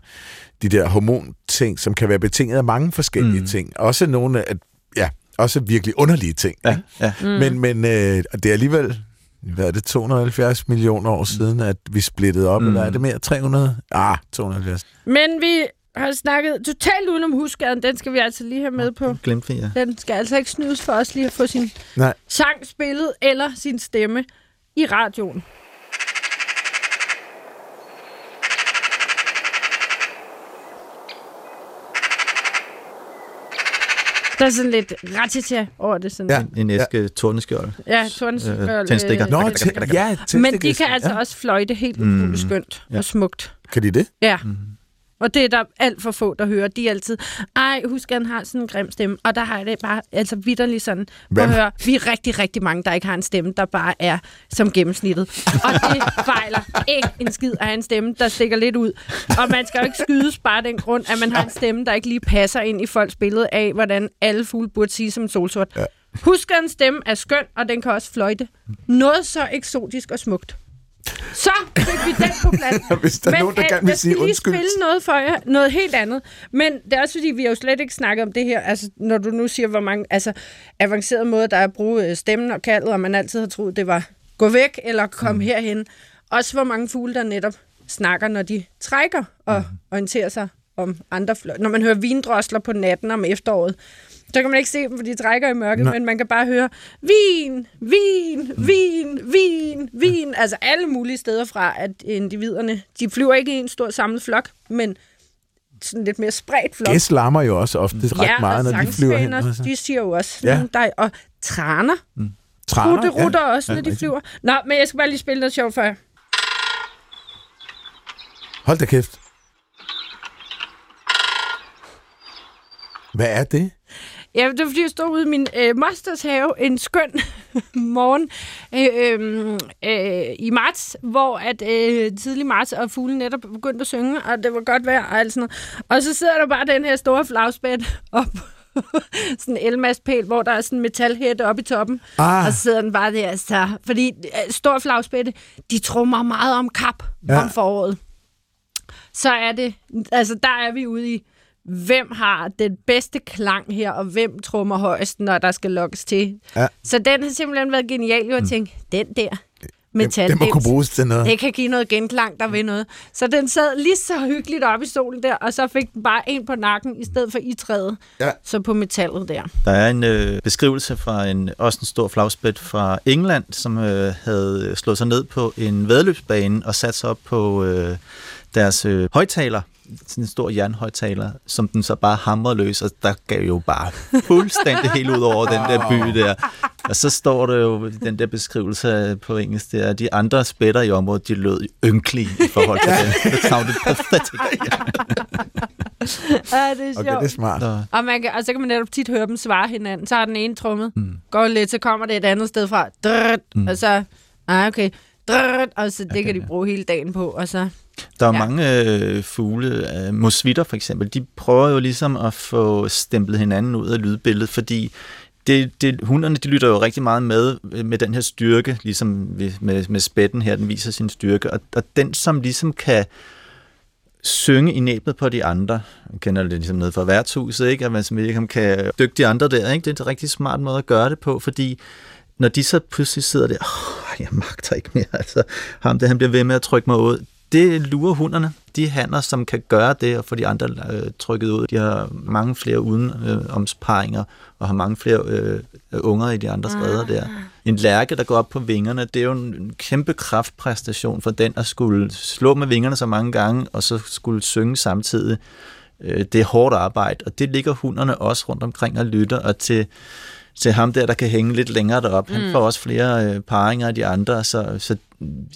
de der hormonting, som kan være betinget af mange forskellige mm. ting. Også nogle af, ja, også virkelig underlige ting. Ja, ikke? ja. Mm. Men, men øh, det er alligevel, hvad er det, 270 millioner år siden, at vi splittede op, mm. eller er det mere? 300? Ah, 270. Men vi har snakket totalt udenom husgaden. Den skal vi altså lige have med på. Glemte vi, ja. Den skal altså ikke snydes for os lige at få sin Nej. sang spillet eller sin stemme i radioen. Der er sådan lidt ratita over det. Sådan. Ja. En æske ja. torneskjold. ja tordenskjold, Øh, tændstikker. Nå, tæ- ja, Men de kan altså ja. også fløjte helt Mm. skønt Ja. og smukt. Kan de det? Ja. Og det er der alt for få, der hører. De er altid, ej, husk, han har sådan en grim stemme. Og der har jeg det bare, altså vidderligt sådan, prøv at Hvem? høre, vi er rigtig, rigtig mange, der ikke har en stemme, der bare er som gennemsnittet. Og det fejler ikke en skid at have en stemme, der stikker lidt ud. Og man skal jo ikke skydes bare af den grund, at man har en stemme, der ikke lige passer ind i folks billede af, hvordan alle fugle burde sige som solsort. Ja. Husk, at en stemme er skøn, og den kan også fløjte. Noget så eksotisk og smukt. Så fik vi den på plads. Hvis der er nogen, der øh, gerne vil jeg skal sige lige undskyld. spille noget for jer, noget helt andet. Men det er også fordi, vi har jo slet ikke snakket om det her, altså når du nu siger, hvor mange altså, avancerede måder, der er at bruge øh, stemmen og kaldet, og man altid har troet, det var gå væk eller kom mm. herhen. Også hvor mange fugle, der netop snakker, når de trækker og mm. orienterer sig om andre fløj. Når man hører vindrosler på natten om efteråret, så kan man ikke se dem, for de trækker i mørket, Nej. men man kan bare høre vin, vin, vin, vin, vin. Altså alle mulige steder fra, at individerne, de flyver ikke i en stor samlet flok, men sådan lidt mere spredt flok. Gæs larmer jo også ofte ret meget, når de flyver hen. sangsvaner, Altså. de siger jo også Ja. ja. der, og traner, Traner, rutte, rutter også, Ja, når de rigtigt. flyver. Nå, men jeg skal bare lige spille noget sjovt for jer. Hold da kæft. Hvad er det? Ja, det var fordi, jeg stod ude i min øh, mosters have en skøn morgen øh, øh, øh, i marts, hvor at øh, tidlig marts, og fuglen netop begyndte at synge, og det var godt vejr og alt sådan noget. Og så sidder der bare den her store flagspæt op sådan en elmastpæl, hvor der er sådan en metalhætte oppe i toppen. Ah. Og så sidder den bare der, så, fordi øh, stor flagspætte, de trummer meget om kap ja. om foråret. Så er det, altså der er vi ude i, hvem har den bedste klang her, og hvem trummer højst, når der skal lokkes til. Ja. Så den har simpelthen været genial, jo at tænke, den der, metal. Den må kunne bruges til noget. Det kan give noget genklang, der ved noget. Så den sad lige så hyggeligt op i stolen der, og så fik den bare en på nakken, i stedet for i træet. Ja. Så på metallet der. Der er en øh, beskrivelse fra en også en stor flagspæt fra England, som øh, havde slået sig ned på en vedløbsbane og sat sig op på øh, deres øh, højtaler, sådan en stor jernhøjtaler, som den så bare hamrede løs, og der gav jo bare fuldstændig helt ud over den der by der. Og så står der jo den der beskrivelse på engelsk der, at de andre spætter i området, de lød ynkelige i forhold til den. Det sounded pathetic. Ja, det er sjovt. Okay, det er smart. Så, Og, man kan, og så kan man netop tit høre dem svare hinanden. Så har den ene trummet, mm. går lidt, så kommer det et andet sted fra, drrrt, mm. og så, ah, okay, drrrt, og så det kan de bruge hele dagen på, og så, Der er Ja. mange øh, fugle, øh, mosvitter for eksempel, de prøver jo ligesom at få stemplet hinanden ud af lydbilledet, fordi det, det, hunderne de lytter jo rigtig meget med øh, med den her styrke, ligesom med, med spætten her, den viser sin styrke, og, og den som ligesom kan synge i næbet på de andre, jeg kender det ligesom nede fra værtshuset, ikke? at man som ligesom kan dykke de andre der, ikke? det er en rigtig smart måde at gøre det på, fordi når de så pludselig sidder der, oh, jeg magter ikke mere, altså ham der, han bliver ved med at trykke mig ud, det lurer hunderne. De hanner, som kan gøre det og få de andre øh, trykket ud, de har mange flere uden øh, omsparinger og har mange flere øh, unger i de andre redder der. En lærke, der går op på vingerne, det er jo en kæmpe kraftpræstation for den at skulle slå med vingerne så mange gange, og så skulle synge samtidig. Øh, det er hårdt arbejde, og det ligger hunderne også rundt omkring og lytter, og til til ham der, der kan hænge lidt længere derop. Han får også flere øh, paringer af de andre, så, så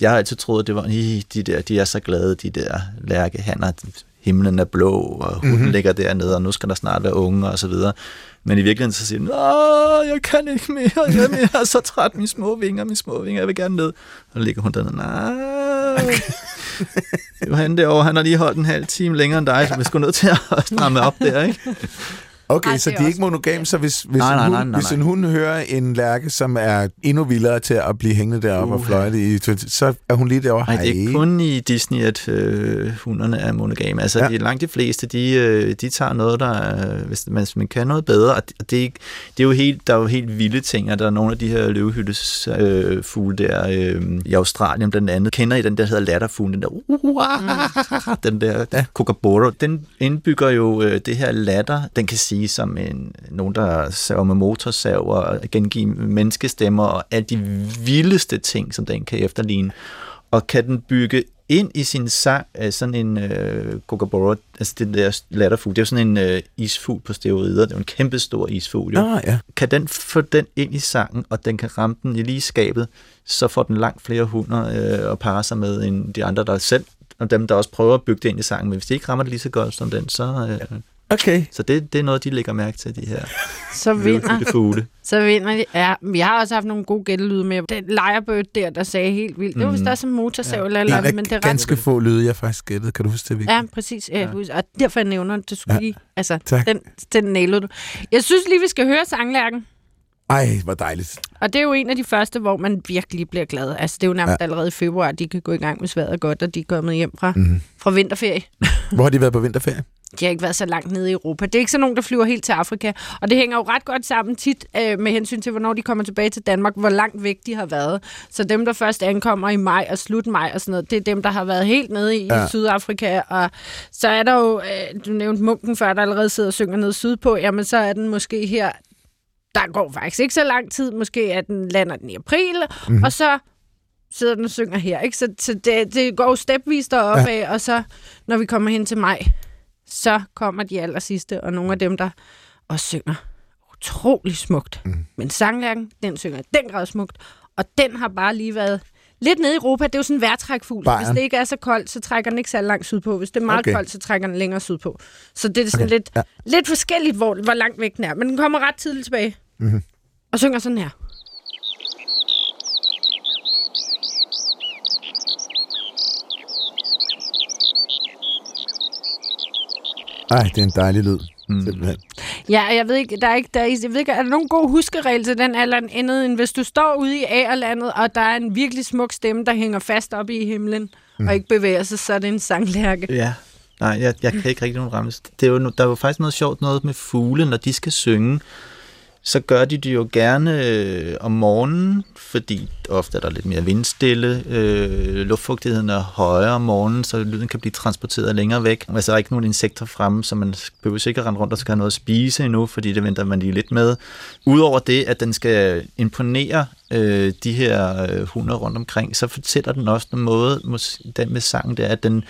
jeg har altid troet, at det var, "Ih, de der, de er så glade, de der lærkehanner, himlen er blå, og hunden mm-hmm. ligger dernede, og nu skal der snart være unge, og så videre. Men i virkeligheden så siger den, Åh, jeg kan ikke mere, jeg, jeg er så træt, mine små vinger, mine små vinger, jeg vil gerne ned. Og ligger hun dernede, nej, det var han derovre, han har lige holdt en halv time længere end dig, så vi skulle nødt til at stramme op der, ikke? Okay, Ej, så det er de er ikke monogame, så hvis, hvis, Nej, en nej, hund, nej, nej, hvis nej. en hund hører en lærke, som er endnu vildere til at blive hængende deroppe og Uha. fløjte i, så er hun lige derovre. Nej, det er kun i Disney, at øh, hunderne er monogame. Altså, Ja. de, langt de fleste, de, øh, de tager noget, der er, hvis man, hvis man kan noget bedre. Og det, det, er ikke- det er jo helt, der er jo helt vilde ting, og der er nogle af de her løvehyttes øh, fugle der øh, i Australien blandt andet. Kender I den der hedder latterfuglen, den der, uh, den der ja. kookaburra, den indbygger jo øh, det her latter, den kan sige som en, nogen, der saver med motorsav og gengive menneskestemmer og alle de vildeste ting, som den kan efterligne og kan den bygge ind i sin sang af sådan en øh, kookaburra, altså det der latterfugl, det er jo sådan en øh, isfugl på steroider, det er jo en kæmpe stor isfugl. Jo. Ah, ja. Kan den få den ind i sangen, og den kan ramme den i lige skabet, så får den langt flere hunder øh, og parer sig med end de andre, der selv og dem, der også prøver at bygge det ind i sangen. Men hvis de ikke rammer det lige så godt som den, så... Øh, Okay. så det, det er noget, de lægger mærke til, de her så vinder, fugle. så vinder de. Ja, vi har også haft nogle gode gættelyde med. Den Lirebird der, der sagde helt vildt. Det var vist også en motorsav eller En andet, af men det er ret ganske få lyde, jeg faktisk gættede. Kan du huske det, Vicky? Ja, præcis. Ja. Og derfor jeg nævner det. Det skulle Ja. lige, altså, Tak. den, den nailede du. Jeg synes lige, vi skal høre sanglærken. Ej, hvor dejligt. Og det er jo en af de første, hvor man virkelig bliver glad. Altså, det er jo nærmest Ja. ja. allerede i februar, de kan gå i gang med sværet godt, og de er kommet hjem fra, Mhm. mm. fra vinterferie. Hvor har de været på vinterferie? De har ikke været så langt nede i Europa. Det er ikke sådan nogen, der flyver helt til Afrika. Og det hænger jo ret godt sammen tit øh, med hensyn til, hvornår de kommer tilbage til Danmark, hvor langt væk de har været. Så dem, der først ankommer i maj og slut maj og sådan noget, det er dem, der har været helt nede i, Ja. Sydafrika. Og så er der jo, øh, du nævnte munken før, der allerede sidder og synger nede sydpå, jamen så er den måske her, der går faktisk ikke så lang tid, måske at den lander den i april, mm. og så sidder den og synger her. Ikke? Så, så det, det går jo stepvis deroppe ja. af, og så når vi kommer hen til maj, så kommer de aller sidste, og nogle af dem, der også synger utrolig smukt. Mm. Men sanglærken, den synger i den grad smukt, og den har bare lige været lidt nede i Europa. Det er jo sådan en vejrtrækfugl. så Hvis Bayern. det ikke er så koldt, så trækker den ikke så langt sydpå. Hvis det er meget Okay. koldt, så trækker den længere sydpå. Så det er sådan Okay, lidt, ja. lidt forskelligt, hvor, hvor langt væk den er. Men den kommer ret tidligt tilbage. Mhm. Og synger sådan her. Ej, det er en dejlig lyd. Mm. Simpelthen. Ja, jeg ved ikke, der er ikke, der er, jeg ved ikke, er der nogen god huskeregel til den alder andet, end hvis du står ude i Agerlandet, og der er en virkelig smuk stemme, der hænger fast oppe i himlen, mm. og ikke bevæger sig, så er det en sanglærke. Ja, nej, jeg, jeg kan ikke rigtig nogen ramme. Det er jo, der er jo faktisk noget sjovt noget med fugle, når de skal synge så gør de det jo gerne øh, om morgenen, fordi ofte er der lidt mere vindstille, øh, luftfugtigheden er højere om morgenen, så lyden kan blive transporteret længere væk. Altså der er ikke nogen insekter fremme, så man behøver sikkert rende rundt og skal have noget at spise endnu, fordi det venter man lige lidt med. Udover det, at den skal imponere øh, de her øh, hunder rundt omkring, så fortæller den også en måde, den med sangen, det er, at den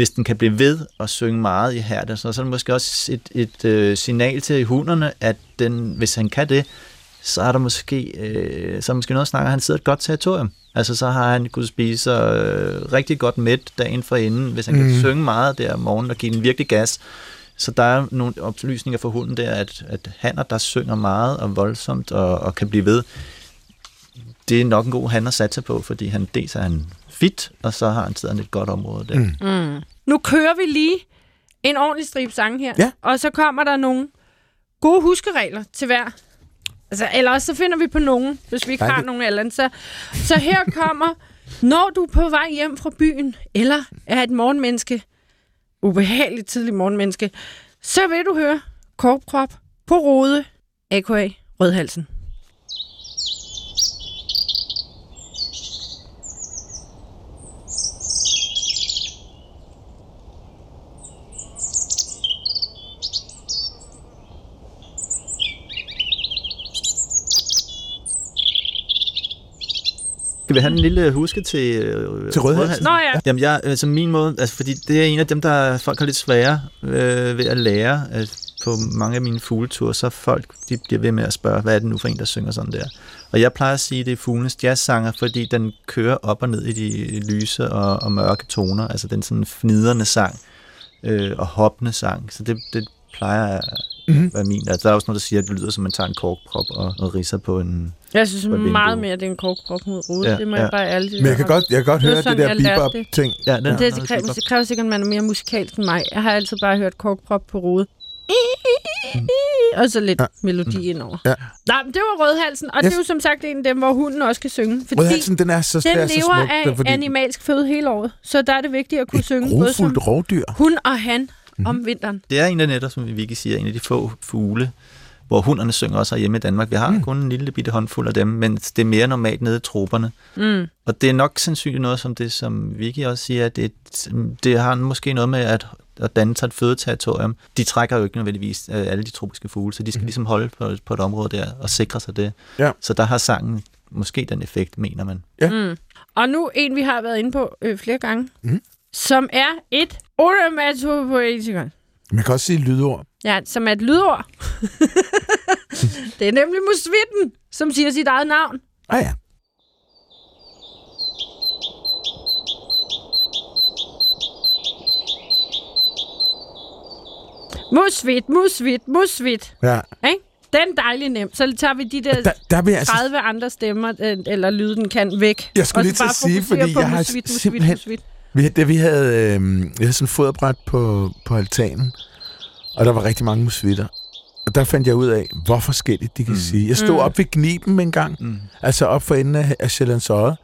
hvis den kan blive ved at synge meget i hærdet, så er det måske også et, et øh, signal til hunderne, at den, hvis han kan det, så er der måske, øh, så er måske noget at snakke, at han sidder et godt territorium. Altså så har han kunnet spise øh, rigtig godt mæt dagen for inden, hvis han mm. kan synge meget der om morgenen og give den virkelig gas. Så der er nogle oplysninger for hunden der, at, at hanner, der synger meget og voldsomt og, og kan blive ved, det er nok en god han at satse på, fordi han dels er han fit, og så har han sådan et godt område der. Mm. Mm. Nu kører vi lige en ordentlig strip sang her, ja. og så kommer der nogle gode huskeregler til hver. Altså, eller også så finder vi på nogen, hvis vi ikke Nej, har det... nogen eller så, så her kommer, når du er på vej hjem fra byen, eller er et morgenmenneske, ubehageligt tidligt morgenmenneske, så vil du høre korpkrop på rode, a.k.a. Rødhalsen. Skal vi have en lille huske til, øh, til Rødhalsen? Nå ja. Jamen, jeg, altså min måde, altså, fordi det er en af dem, der folk har lidt svære øh, ved at lære. Altså, på mange af mine fugleture, så folk de bliver ved med at spørge, hvad er det nu for en, der synger sådan der? Og jeg plejer at sige, at det er fuglenes jazzsanger, fordi den kører op og ned i de lyse og, og mørke toner. Altså den sådan fniderne sang øh, og hoppende sang. Så det, det plejer at mm-hmm. være min. Altså, der er også noget, der siger, at det lyder som, man tager en korkprop og, og riser på en Jeg synes meget mere, at det er en korkprop mod rode. Ja, det må ja. jeg bare ærligt Men jeg kan godt, jeg kan godt høre det, det der bebop-ting. Ja, det, det, det, kræver, det kræver sikkert, at man er mere musikalsk end mig. Jeg har altid bare hørt korkprop på rode. Mm. Og så lidt ja. melodi indover. Ja. Nej, men det var Rødhalsen, og yes. det er jo som sagt en af dem, hvor hunden også kan synge. Fordi Rødhalsen, den er så, den lever så smuk, af fordi... animalsk føde hele året, så der er det vigtigt at kunne Et synge både som rovdyr. hun og han mm-hmm. om vinteren. Det er en af netop, som Vicky siger, en af de få fugle, hvor hunderne synger også hjemme i Danmark. Vi har mm. kun en lille bitte håndfuld af dem, men det er mere normalt nede i troberne. Mm. Og det er nok sandsynligt noget som det, som Vicky også siger, at det, det har måske noget med at, at danne sig et fødeterritorium. De trækker jo ikke nødvendigvis øh, alle de tropiske fugle, så de skal mm. ligesom holde på, på et område der og sikre sig det. Ja. Så der har sangen måske den effekt, mener man. Ja. Mm. Og nu en, vi har været inde på øh, flere gange, mm. Som er et onomatopoetikon. Man kan også sige lydord. Ja, som er et lydord. det er nemlig musvitten, som siger sit eget navn. Ah ja. Musvit, musvit, musvit. Ja. Ikke? Den er dejlig nem. Så tager vi de der, Der, der vil jeg 30 altså, andre stemmer, øh, eller lyden kan væk. Jeg skulle lige til at sige, fordi jeg har musvit, musvit, simpelthen- musvit. Vi, da vi havde, øh, jeg havde sådan en foderbræt på, på altanen, og der var rigtig mange musvitter. Og der fandt jeg ud af, hvor forskelligt de kan mm. sige. Jeg stod Mm. op ved Gniben en gang, Mm. altså op for enden af, af Sjællands Odde,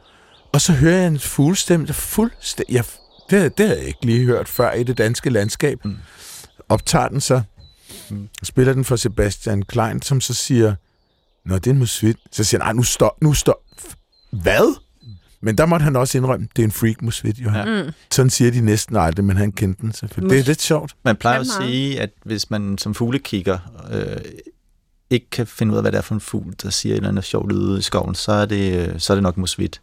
og så hører jeg en fuglestemme, der fuldstændig... Jeg, det, det havde jeg ikke lige hørt før i det danske landskab. Mm. Optager den så, Mm. spiller den for Sebastian Klein, som så siger, Nå, det er en musvit. Så siger han, nej, nu stop, nu stop. Hvad? Men der måtte han også indrømme, det er en freak musvit, jo. Ja. Mm. Sådan siger de næsten aldrig, men han kendte den selvfølgelig. Det er lidt sjovt. Man plejer at sige, at hvis man som fuglekigger øh, ikke kan finde ud af, hvad det er for en fugl, der siger et eller andet sjovt lyd i skoven, så er det, øh, så er det nok musvit.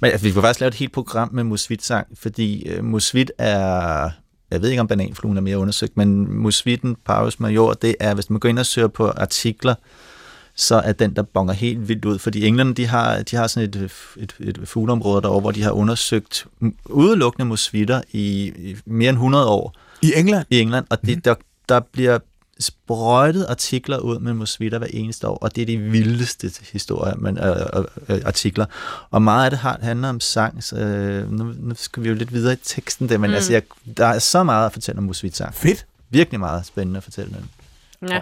Men altså, vi kunne faktisk lave et helt program med musvitsang, fordi øh, musvit er... Jeg ved ikke, om bananfluen er mere undersøgt, men musvitten, Parus major, det er, hvis man går ind og søger på artikler, så er den, der bonger helt vildt ud. Fordi englerne, de har, de har sådan et, et, et fugleområde derovre, hvor de har undersøgt udelukkende musvitter i, i mere end 100 år I England? i England, og det, der, der bliver sprøjtet artikler ud med musvitter hver eneste år, og det er de vildeste historier, men, øh, øh, øh, artikler. Og meget af det har, handler om sang, så øh, nu, nu skal vi jo lidt videre i teksten der, men Mm. mm. altså, jeg, der er så meget at fortælle om musvitsang. Fedt. Virkelig meget spændende at fortælle den. Ja.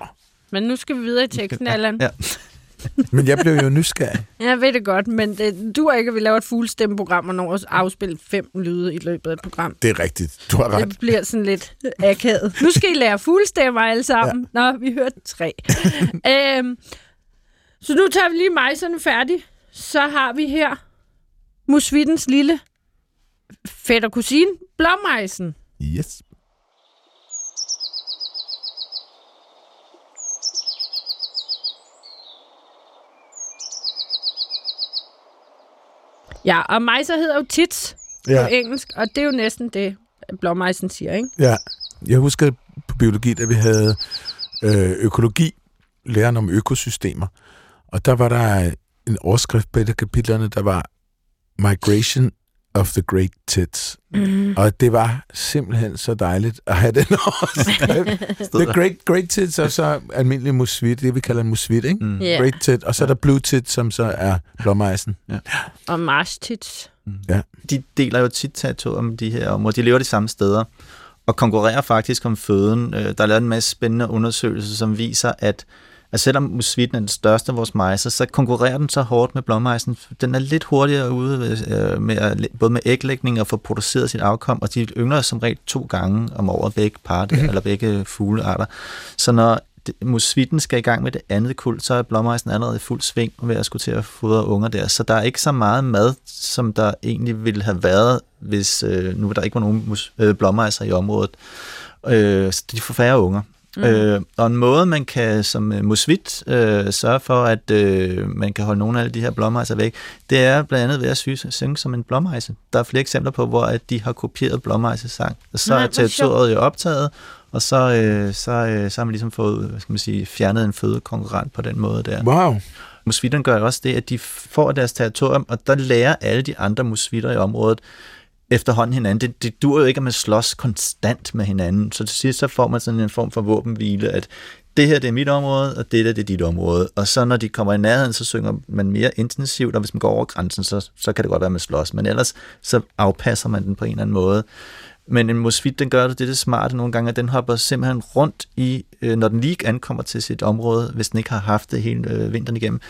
Men nu skal vi videre i teksten, Allan. Ja. Men jeg blev jo nysgerrig. Jeg ved det godt, men det, du er ikke, at vi laver et fuldstemmeprogram og når at afspille fem lyde i løbet af et program. Det er rigtigt. Du har ret. Det bliver sådan lidt akavet. Nu skal I lære fuglestemmer alle sammen. Ja. Nå, vi hørte tre. øhm, Så nu tager vi lige mejserne færdig. Så har vi her musvittens lille fætter kusine, blåmejsen. Yes. Ja, og mejser hedder jo tits Ja. på engelsk, og det er jo næsten det, blåmejsen siger, ikke? Ja, jeg husker på biologi, da vi havde øh, økologi, læren om økosystemer, og der var der en overskrift på et af kapitlerne, der var Migration of the Great Tits. Mm. Og det var simpelthen så dejligt at have den overskrift. the Great, great Tits er så almindelig musvit, det vi kalder en musvit, ikke? Mm. Ja, Great Tit, og så er der Blue Tit, som så er blåmejsen. og marsh tits. de deler jo tit territorium om de her områder. De lever de samme steder og konkurrerer faktisk om føden. Øh, Der er lavet en masse spændende undersøgelser, som viser, at, at selvom musvitten er den største af vores mejser, så konkurrerer den så hårdt med blåmejsen. Den er lidt hurtigere ude med, øh, med at, både med æglægning og få produceret sit afkom, og de yngler som regel to gange om året begge par, mm-hmm. eller begge fuglearter. Så når musvitten skal i gang med det andet kuld, så er blåmejsen allerede i fuld sving ved at skulle til at fodre unger der. Så der er ikke så meget mad, som der egentlig ville have været, hvis øh, nu der ikke var nogen mus, øh, blåmejser i området. Øh, så de får færre unger. Mm. Øh, og en måde, man kan som øh, musvit øh, sørge for, at øh, man kan holde nogle af de her blåmejser væk, det er blandt andet ved at sy- synge som en blåmejse. Der er flere eksempler på, hvor at de har kopieret blåmejsesang. Og så Nej, er territoriet jo optaget, og så, øh, så, øh, så har man ligesom fået hvad skal man sige, fjernet en fødekonkurrent på den måde der. Wow. Musvitterne gør også det, at de får deres territorium, og der lærer alle de andre musvitter i området efterhånden hinanden. Det, det dur jo ikke, at man slås konstant med hinanden. Så til sidst så får man sådan en form for våbenhvile, at det her det er mit område, og det der det er dit område. Og så når de kommer i nærheden, så synger man mere intensivt, og hvis man går over grænsen, så, så kan det godt være, at man slås. Men ellers så afpasser man den på en eller anden måde. Men en mosvit, den gør det, det er det smarte nogle gange, at den hopper simpelthen rundt i, øh, når den lige ankommer til sit område, hvis den ikke har haft det hele øh, vinteren igennem,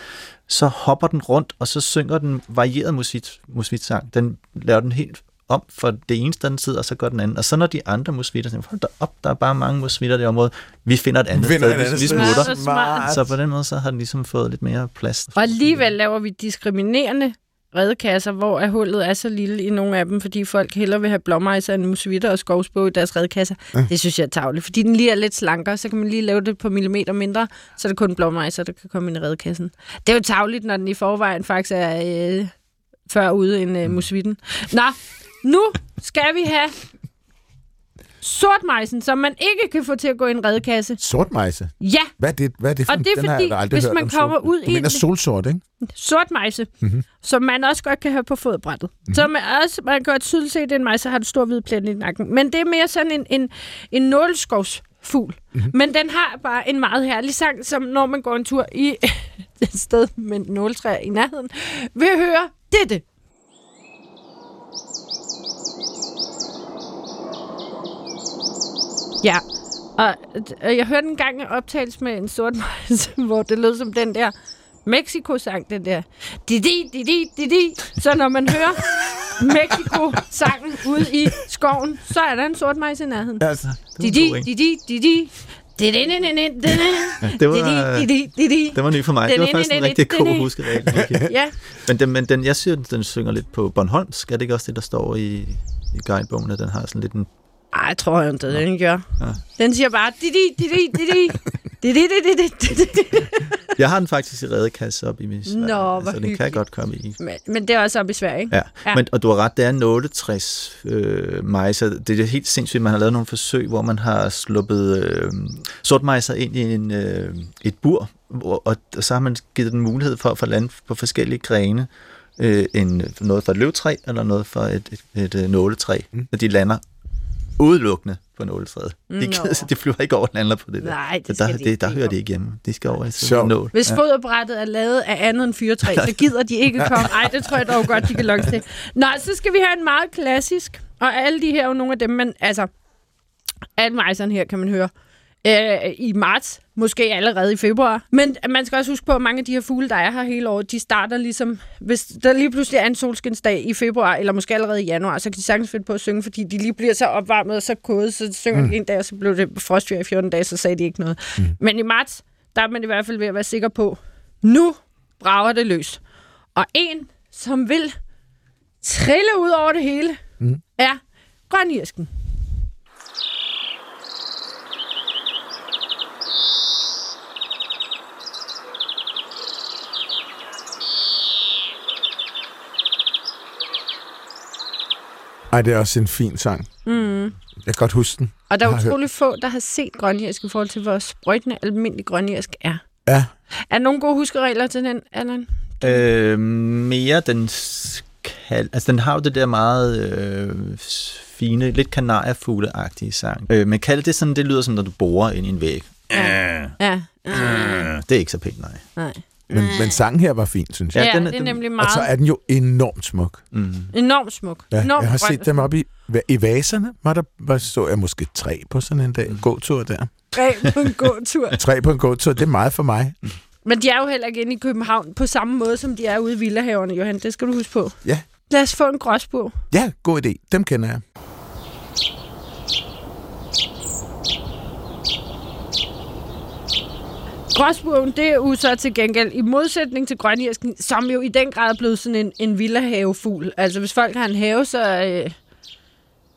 så hopper den rundt, og så synger den varieret musvit, musvitsang. Den laver den helt om for det ene sted, den sidder, og så går den anden. Og så når de andre musvitter siger, hold da op, der er bare mange musvitter i det område, vi finder et andet Finder sted, et andet vi, vi sted. smutter. Ja. Så på den måde, så har den ligesom fået lidt mere plads. Og alligevel laver vi diskriminerende redekasser, hvor er hullet er så lille i nogle af dem, fordi folk hellere vil have blåmejser end musvitter og skovsbog i deres redekasser. Ja. Det synes jeg er tavligt, fordi den lige er lidt slankere, så kan man lige lave det på millimeter mindre, så er det kun blåmejser, der kan komme ind i redekassen. Det er jo tavligt, når den i forvejen faktisk er øh, før ude end øh, musvitten. Nå, nu skal vi have sortmejsen, som man ikke kan få til at gå i en redekasse. Sortmejse. Ja, Hvad er det, hvad er det for Og det er den har fordi, jeg aldrig hvis man om kommer ud du i mener en- solsort, ikke? sort mejse, mm-hmm. som man også godt kan have på fodbrættet. Mm-hmm. Så man, også, man kan godt tydeligt se, at det er en mejse, der har en stor hvid plet i nakken. Men det er mere sådan en, en, en nålskovsfugl. Mm-hmm. Men den har bare en meget herlig sang, som når man går en tur i et sted med et nåletræ i nærheden, vil høre dette. Ja, og, og jeg hørte en gang en optagelse med en sort mejse, hvor det lød som den der Mexico-sang, den der di di di di di di. Så når man hører Mexico-sangen ude i skoven, så er der en sort mejse i nærheden. Altså, Di di di di di di. Di di di di di di. Det var, det var ny for mig. Det var faktisk en rigtig god huskeregel. Ja, Men, den, men den, jeg synes, den synger lidt på Bornholmsk. Er det ikke også det, der står i, i guidebogen, at den har sådan lidt en... Ej, jeg tror jeg ikke, den gør. Ja. Den siger bare di di di di di di. Di di di di di di. Jeg har den faktisk i redekasse op i min Sverige, Nå, hvor så den kan hyggeligt. godt komme i. Men, men det er også oppe i Sverige, ikke? Ja, Ja. Men, og du har ret, det er 68 øh, mejser. Det er helt sindssygt, man har lavet nogle forsøg, hvor man har sluppet øh, sortmejser ind i en, øh, et bur, hvor, og, og så har man givet den mulighed for at få lande på forskellige grene. Øh, en, noget fra et løvtræ, eller noget fra et, et, et, et nåletræ. Mm. Og de lander udelukkende på nåletræet. De, Nå. gider, de flyver ikke over den andre på det der. Nej, det Så der, skal de det, ikke. der Det hører de ikke hjemme. De skal over i en nål. Hvis foderbrættet er lavet af andet end fyrtræ, så gider de ikke komme. Ej, det tror jeg dog godt, de kan lokke til. Nå, så skal vi have en meget klassisk. Og alle de her er jo nogle af dem, man... Altså, alle mejserne her kan man høre øh, i marts, måske allerede i februar. Men man skal også huske på, at mange af de her fugle, der er her hele året, de starter ligesom... Hvis der lige pludselig er en solskinsdag i februar, eller måske allerede i januar, så kan de sagtens finde på at synge, fordi de lige bliver så opvarmet og så kodet, så synger mm. de en dag, og så blev det frostfjør i 14 dage, så sagde de ikke noget. Mm. Men i marts, der er man i hvert fald ved at være sikker på, nu brager det løs. Og en, som vil trille ud over det hele, mm. er grønirsken. Ej, det er også en fin sang. Mm. Jeg kan godt huske den. Og der er utrolig få, der har set grønirsk i forhold til, hvor sprøjtende almindelig grønirsk er. Ja, Er der nogle gode huskeregler til den, Allan? Øh, mere den skal, altså den har jo det der meget øh, fine, lidt kanariefugleagtige sang. Øh, men kald det sådan, det lyder som når du borer ind i en væg. Ja. Ja. Øh, det er ikke så pænt, nej. Nej. men, men sangen her var fin, synes jeg. Ja, den er- det er den- nemlig Og meget så er den jo enormt smuk. Mm. enormt smuk. Ja, enormt jeg har grøn. set dem op i, i vaserne. Var der, var, så jeg måske tre på sådan en dag. Gåtur der. Tre på en gåtur. Tre på en gåtur, det er meget for mig. Men de er jo heller ikke inde i København på samme måde, som de er ude i villahaverne, Johan. Det skal du huske på. Ja. Lad os få en gråsbog. Ja, god idé. Dem kender jeg. Gråsbogen, det er jo så til gengæld, i modsætning til grønirsken, som jo i den grad er blevet sådan en, en villahavefugl. Altså, hvis folk har en have, så øh,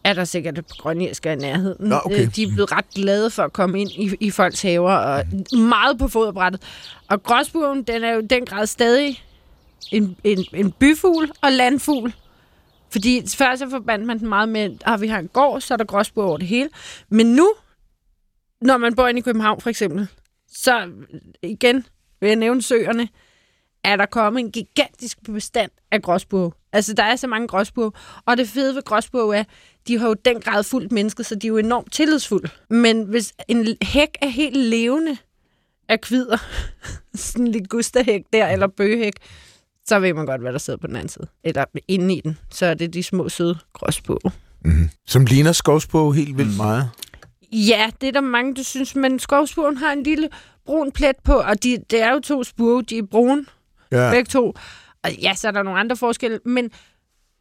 er der sikkert et grønirsker i nærheden. Nå, okay. Øh, de er blevet ret glade for at komme ind i, i folks haver, og meget på foderbrættet. Og gråsbogen, den er jo i den grad stadig en, en, en byfugl og landfugl. Fordi før så forbandt man den meget med, at vi har en gård, så er der gråsbog over det hele. Men nu, når man bor inde i København for eksempel, så igen vil jeg nævne søerne, er der kommet en gigantisk bestand af gråsbog. Altså, der er så mange gråsbog. Og det fede ved gråsbog er, de har jo den grad fuldt mennesket, så de er jo enormt tillidsfulde. Men hvis en hæk er helt levende af kvider, sådan en ligusterhæk der, eller bøgehæk, så ved man godt, hvad der sidder på den anden side. Eller inde i den. Så er det de små, søde gråsbog. Mm-hmm. Som ligner skovsbog helt vildt meget. Ja, det er der mange, der synes, men skovspuren har en lille brun plet på, og de, det er jo to spurve, de er brune, ja. Begge to. Og ja, så er der nogle andre forskelle, men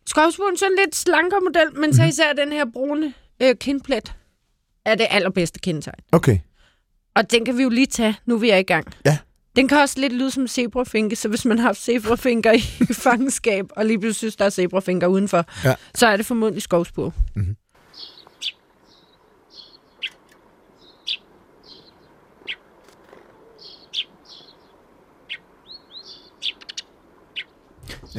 skovspuren er sådan lidt slankere model, men så især den her brune øh, kindplet er det allerbedste kendetegn. Okay. Og den kan vi jo lige tage, nu vi er i gang. Ja. Den kan også lidt lyde som zebrafinke, så hvis man har haft zebrafinker i fangenskab, og lige pludselig synes, der er zebrafinker udenfor, Ja. så er det formodentlig skovspur.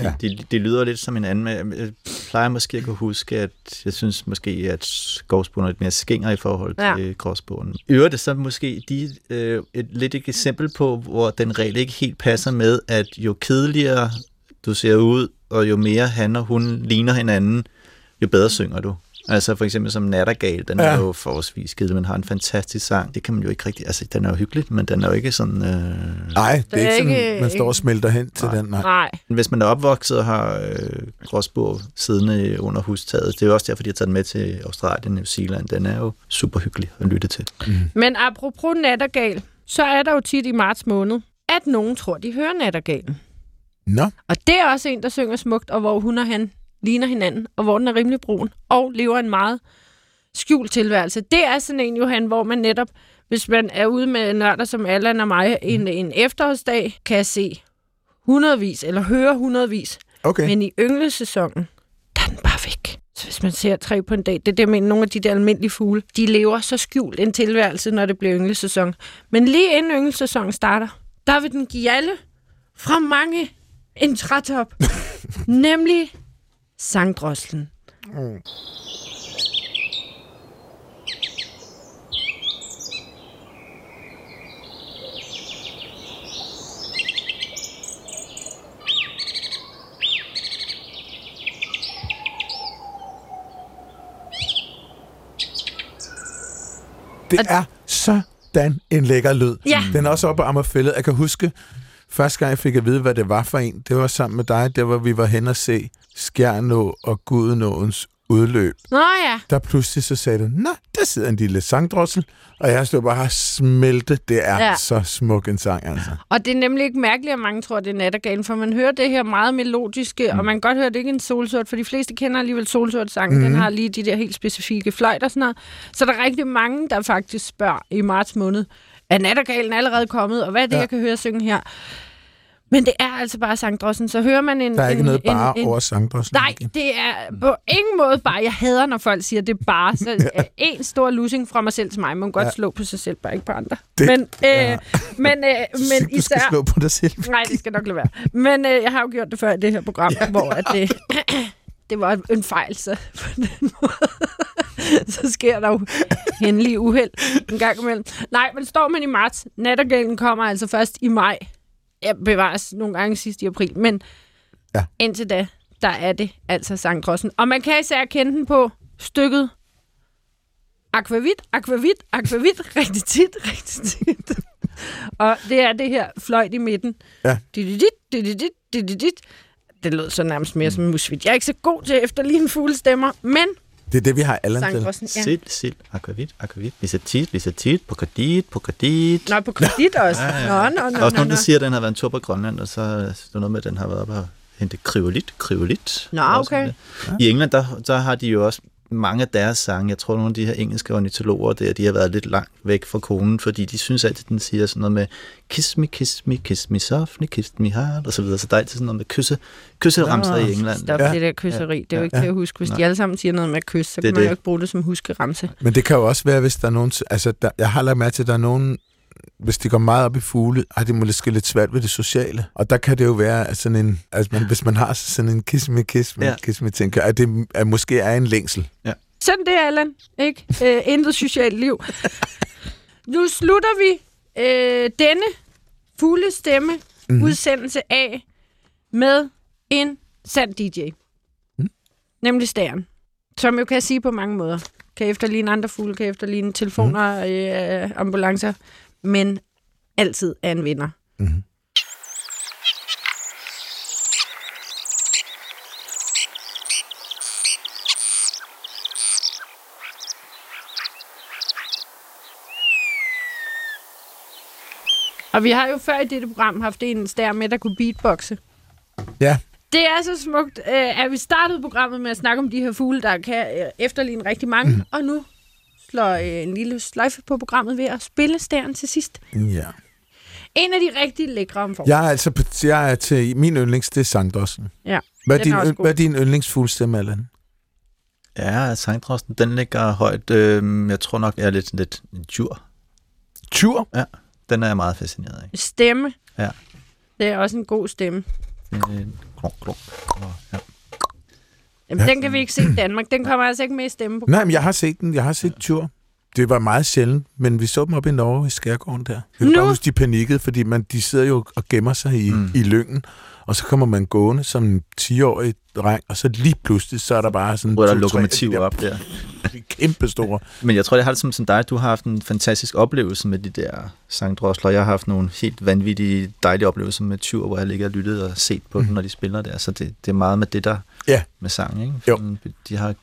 Ja. Det, det lyder lidt som en anden, men jeg plejer måske at kunne huske, at jeg synes måske, at skovsbogen er lidt mere skænger i forhold Ja. til gråsbogen. Øver det så måske de, øh, et, lidt et eksempel på, hvor den regel ikke helt passer med, at jo kedeligere du ser ud, og jo mere han og hun ligner hinanden, jo bedre synger du. Altså for eksempel som Nattergal, den ja. Er jo forholdsvis skide, men har en fantastisk sang. Det kan man jo ikke rigtig... Altså, den er jo hyggelig, men den er jo ikke sådan... Øh... Nej, det er, er ikke sådan, man står og smelter hen til den. Nej. Nej. Hvis man er opvokset og har øh, gråsbog siddende under hustaget, det er jo også derfor, de har taget den med til Australien og New Zealand. Den er jo super hyggelig at lytte til. Men apropos nattergal, så er der jo tit i marts måned, at nogen tror, de hører nattergalen. Nå, Og det er også en, der synger smukt, og hvor hun og han ligner hinanden, og hvor den er rimelig brun, og lever en meget skjult tilværelse. Det er sådan en, Johan, hvor man netop, hvis man er ude med nørder som Allan og mig, en, en efterårsdag, kan se hundredvis, eller høre hundredvis, okay. men i ynglesæsonen, der er den bare væk. Så hvis man ser tre på en dag, det er det, jeg mener, nogle af de der almindelige fugle, de lever så skjult en tilværelse, når det bliver ynglesæson. Men lige inden ynglesæsonen starter, der vil den give alle fra mange en trætop. nemlig sangdroslen. Det er sådan en lækker lyd. Ja. Den er også oppe på Ammerfællet. Jeg kan huske, første gang jeg fik at vide, hvad det var for en, det var sammen med dig, der hvor vi var hen og se Skjernå og Gudenåens udløb. Nå ja, Der pludselig så sagde du, nej, der sidder en lille sangdrossel, og jeg stod bare og smelte. Det er Ja. så smuk en sang, altså. og det er nemlig ikke mærkeligt, at mange tror, det er nattergalen, for man hører det her meget melodiske, mm. og man kan godt høre, det ikke er en solsort, for de fleste kender alligevel solsort sang. Mm. Den har lige de der helt specifikke fløjt og sådan noget. Så der er rigtig mange, der faktisk spørger i marts måned, er nattergalen allerede kommet, og hvad er det, ja. Ja. jeg kan høre synge her? Men det er altså bare sangdrossen. Så hører man en... Der er ikke en, noget bare en, en, over sangdrossen. Nej, det er på ingen måde bare. Jeg hader, når folk siger, det er bare. Så øh, en stor losing fra mig selv til mig. Man må godt Ja. ja. slå på sig selv, bare ikke på andre. Det- men, øh, ja. men, øh, Du men skal især... slå på dig selv. Nej, det skal nok lade være. Men øh, jeg har jo gjort det før i det her program, ja. hvor at det, det var en fejl, så på den måde, så sker der jo hændelige uheld en gang imellem. Nej, men står man i marts, nattergalen kommer altså først i maj. Jeg bevares nogle gange sidst i april, men Ja. indtil da, der er det altså sangdrossen. Og man kan især kende den på stykket Aquavit, Aquavit, Aquavit, rigtig tit, rigtig tit. Og det er det her fløjt i midten. Ja. Dididit, dididit, dididit. Det lød så nærmest mere som musvit. Jeg er ikke så god til efter lige en fuglestemmer, men Det er det, vi har Allan til. ja. Sild, sild, akvavit, akvavit, visatit, visatit, pokadit, pokadit. Nå, på kredit også. Ja, ja. Nå, nå, Der er nå, også nå, nogen, nå. der siger, at den har været en tur på Grønland, og så er der noget med, at den har været oppe og hente kryolit, kryolit. Nå, okay. I England, der, der har de jo også mange af deres sange. Jeg tror, nogle af de her engelske ornitologer der, de har været lidt langt væk fra konen, fordi de synes altid, den siger sådan noget med kiss me, kiss me, kiss me softly, kiss me hard, og så videre. Så der er altid sådan noget med kysse, kysseramser i England. Stop Ja. det der kysseri. Det er jo ikke Ja. til at huske. Hvis Nej. de alle sammen siger noget med kys, så Det kan man jo det. ikke bruge det som huskeramse. Men det kan jo også være, hvis der er nogen... Altså, der, jeg har lagt mærke til, at der er nogen... Hvis de går meget op i fugle, har de måske lidt svært ved det sociale. Og der kan det jo være at sådan en... Altså, man, hvis man har sådan en kiss me, kiss me, Ja. ja. kiss me, tænker, at det at måske er en længsel. Sådan det, Allan. Ikke? Øh, intet socialt liv. nu slutter vi øh, denne fulde stemme mm. udsendelse af med en sand DJ. Mm. Nemlig Stæren. Som jo kan sige på mange måder. Kan efterligne andre fugle, kan efterligne telefoner, øh, ambulancer, men altid er en vinder. Mm-hmm. Og vi har jo før i dette program haft en stær med, der kunne beatboxe. Ja, Det er så smukt, øh, at vi startede programmet med at snakke om de her fugle, der kan øh, efterligne rigtig mange, mm. og nu slår øh, en lille sløjfe på programmet ved at spille stæren til sidst. ja. En af de rigtig lækre om Jeg er altså på, jeg er til min yndlings, det er sangdrossen. Ja, Hvad er, din, er hvad er din yndlingsfuglstemme, Allan? Ja, sangdrosten, den ligger højt. Øh, jeg tror nok, jeg er lidt, lidt en djur. Tur? Den er jeg meget fascineret af. Stemme. Ja. Det er også en god stemme. Øh, klunk. Og, ja. Jamen, den kan vi ikke se i Danmark. Den kommer altså ikke med i stemme på. Nej, men jeg har set den. Jeg har set tur. Det var meget sjældent, men vi så dem op i Norge i Skærgården der. Jeg kan Nu- bare huske, de panikkede, fordi man, de sidder jo og gemmer sig i, Mm. i lyngen, og så kommer man gående som en 10-årig dreng, og så lige pludselig, så er der bare sådan... Hvor der er lokomotiv der op der. Kæmpe store. Men jeg tror, jeg har det som, som dig. Du har haft en fantastisk oplevelse med de der sangdrosler. Jeg har haft nogle helt vanvittige, dejlige oplevelser med tyr, hvor jeg ligger og lyttet og set på mm. dem, når de spiller der. Så det, det er meget med det der Ja. med sang. Ikke? Jo. De har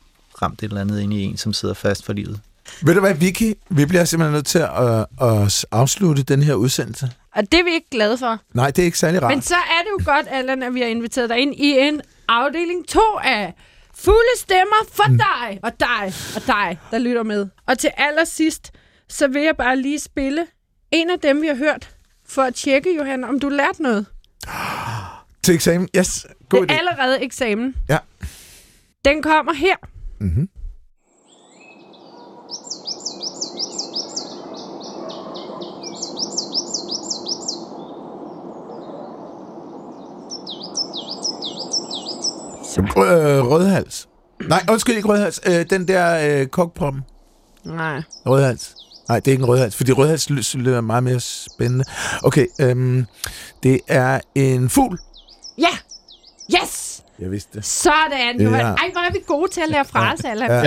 ramt et eller andet ind i en, som sidder fast for livet. Ved du hvad, Vicky? Vi bliver simpelthen nødt til at, at afslutte den her udsendelse. Og det er vi ikke glade for. Nej, det er ikke særlig rart. Men så er det jo godt, Allan, at vi har inviteret dig ind i en afdeling 2 af fulde stemmer for mm. dig og dig og dig, der lytter med. Og til allersidst, så vil jeg bare lige spille en af dem, vi har hørt, for at tjekke, Johan, om du lærte noget. Til eksamen? Yes, god det er idé. allerede eksamen. Ja. Den kommer her. Mm-hmm. Øh, rødhals. Nej, undskyld, ikke rødhals. Øh, den der øh, kokproppen. Nej. Rødhals. Nej, det er ikke en rødhals, fordi rødhals ly- synes jeg er meget mere spændende. Okay, øhm, det er en fugl. Ja! Yes! Jeg vidste det. Sådan, Johan. Ja. Ej, hvor er vi gode til at lære fraser, Allan. Ja.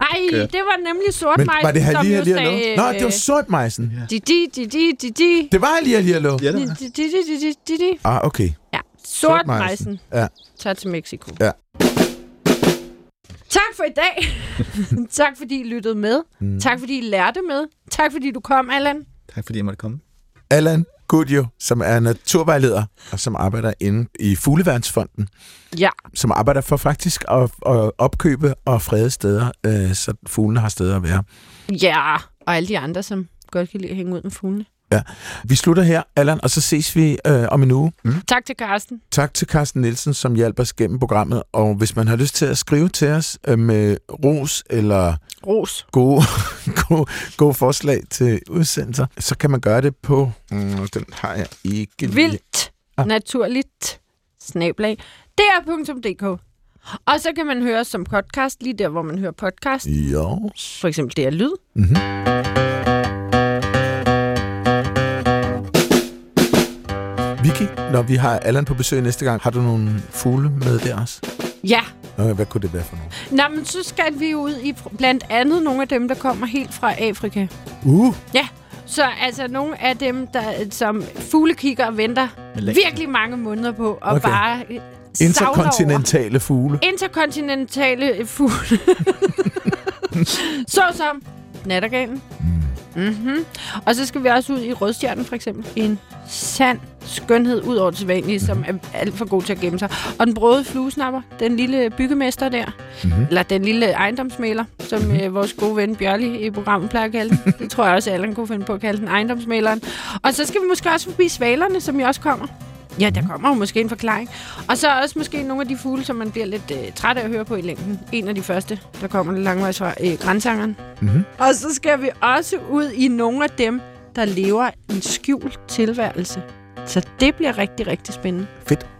Ej, det var nemlig sort Men var det halli hallo? sagde, Nå, det var øh, sortmejsen. Di, di, di, di, di, di. Det var halli halli hallo. Ja, Di, di, di, di, di, di, di. Ah, okay. Ja, sortmejsen Ja. tager til Mexico. Ja. Tak for i dag. tak fordi I lyttede med. Mm. Tak fordi I lærte med. Tak fordi du kom, Allan. Tak fordi jeg måtte komme. Allan Goodjo, som er naturvejleder, og som arbejder inde i Fugleværnsfonden, Ja, som arbejder for faktisk at, at opkøbe og frede steder, øh, så fuglene har steder at være. ja. Og alle de andre, som godt kan lide at hænge ud med fuglene. Ja. Vi slutter her, Allan, og så ses vi øh, om en uge. Mm. Tak til Carsten. Tak til Carsten Nielsen, som hjælper os gennem programmet. Og hvis man har lyst til at skrive til os øh, med ros eller ros. Gode, gode, gode forslag til udsendelser, så kan man gøre det på... Mm, den har jeg ikke Vildt. Ah. Naturligt. Snablag. DR.dk og så kan man høre som podcast, lige der, hvor man hører podcast. Ja. For eksempel det er lyd. Mm-hmm. Vicky, når vi har Allan på besøg næste gang, har du nogle fugle med der også? Ja. Hvad kunne det være for nogle? Nå, men så skal vi ud i blandt andet nogle af dem, der kommer helt fra Afrika. Uh! Ja, så altså nogle af dem, der som fugle kigger og venter virkelig mange måneder på, og okay. bare Interkontinentale fugle. Interkontinentale fugle. så som nattergalen. Mm. Mm-hmm. Og så skal vi også ud i Rødstjernen, for eksempel. En sand skønhed ud over det sædvanlige, som mhm. er alt for god til at gemme sig. Og den brøde fluesnapper, den lille byggemester der, mm-hmm. eller den lille ejendomsmaler, som mm-hmm. øh, vores gode ven Bjørli i programmet plejer at kalde den. det tror jeg også, at Allan kunne finde på at kalde den ejendomsmaleren. Og så skal vi måske også forbi svalerne, som jo også kommer. Ja, der kommer jo måske en forklaring. Og så også måske nogle af de fugle, som man bliver lidt øh, træt af at høre på i længden. En af de første, der kommer lidt langvejs fra øh, grænsangeren. Mm-hmm. Og så skal vi også ud i nogle af dem, der lever en skjult tilværelse. Så det bliver rigtig, rigtig spændende. Fedt.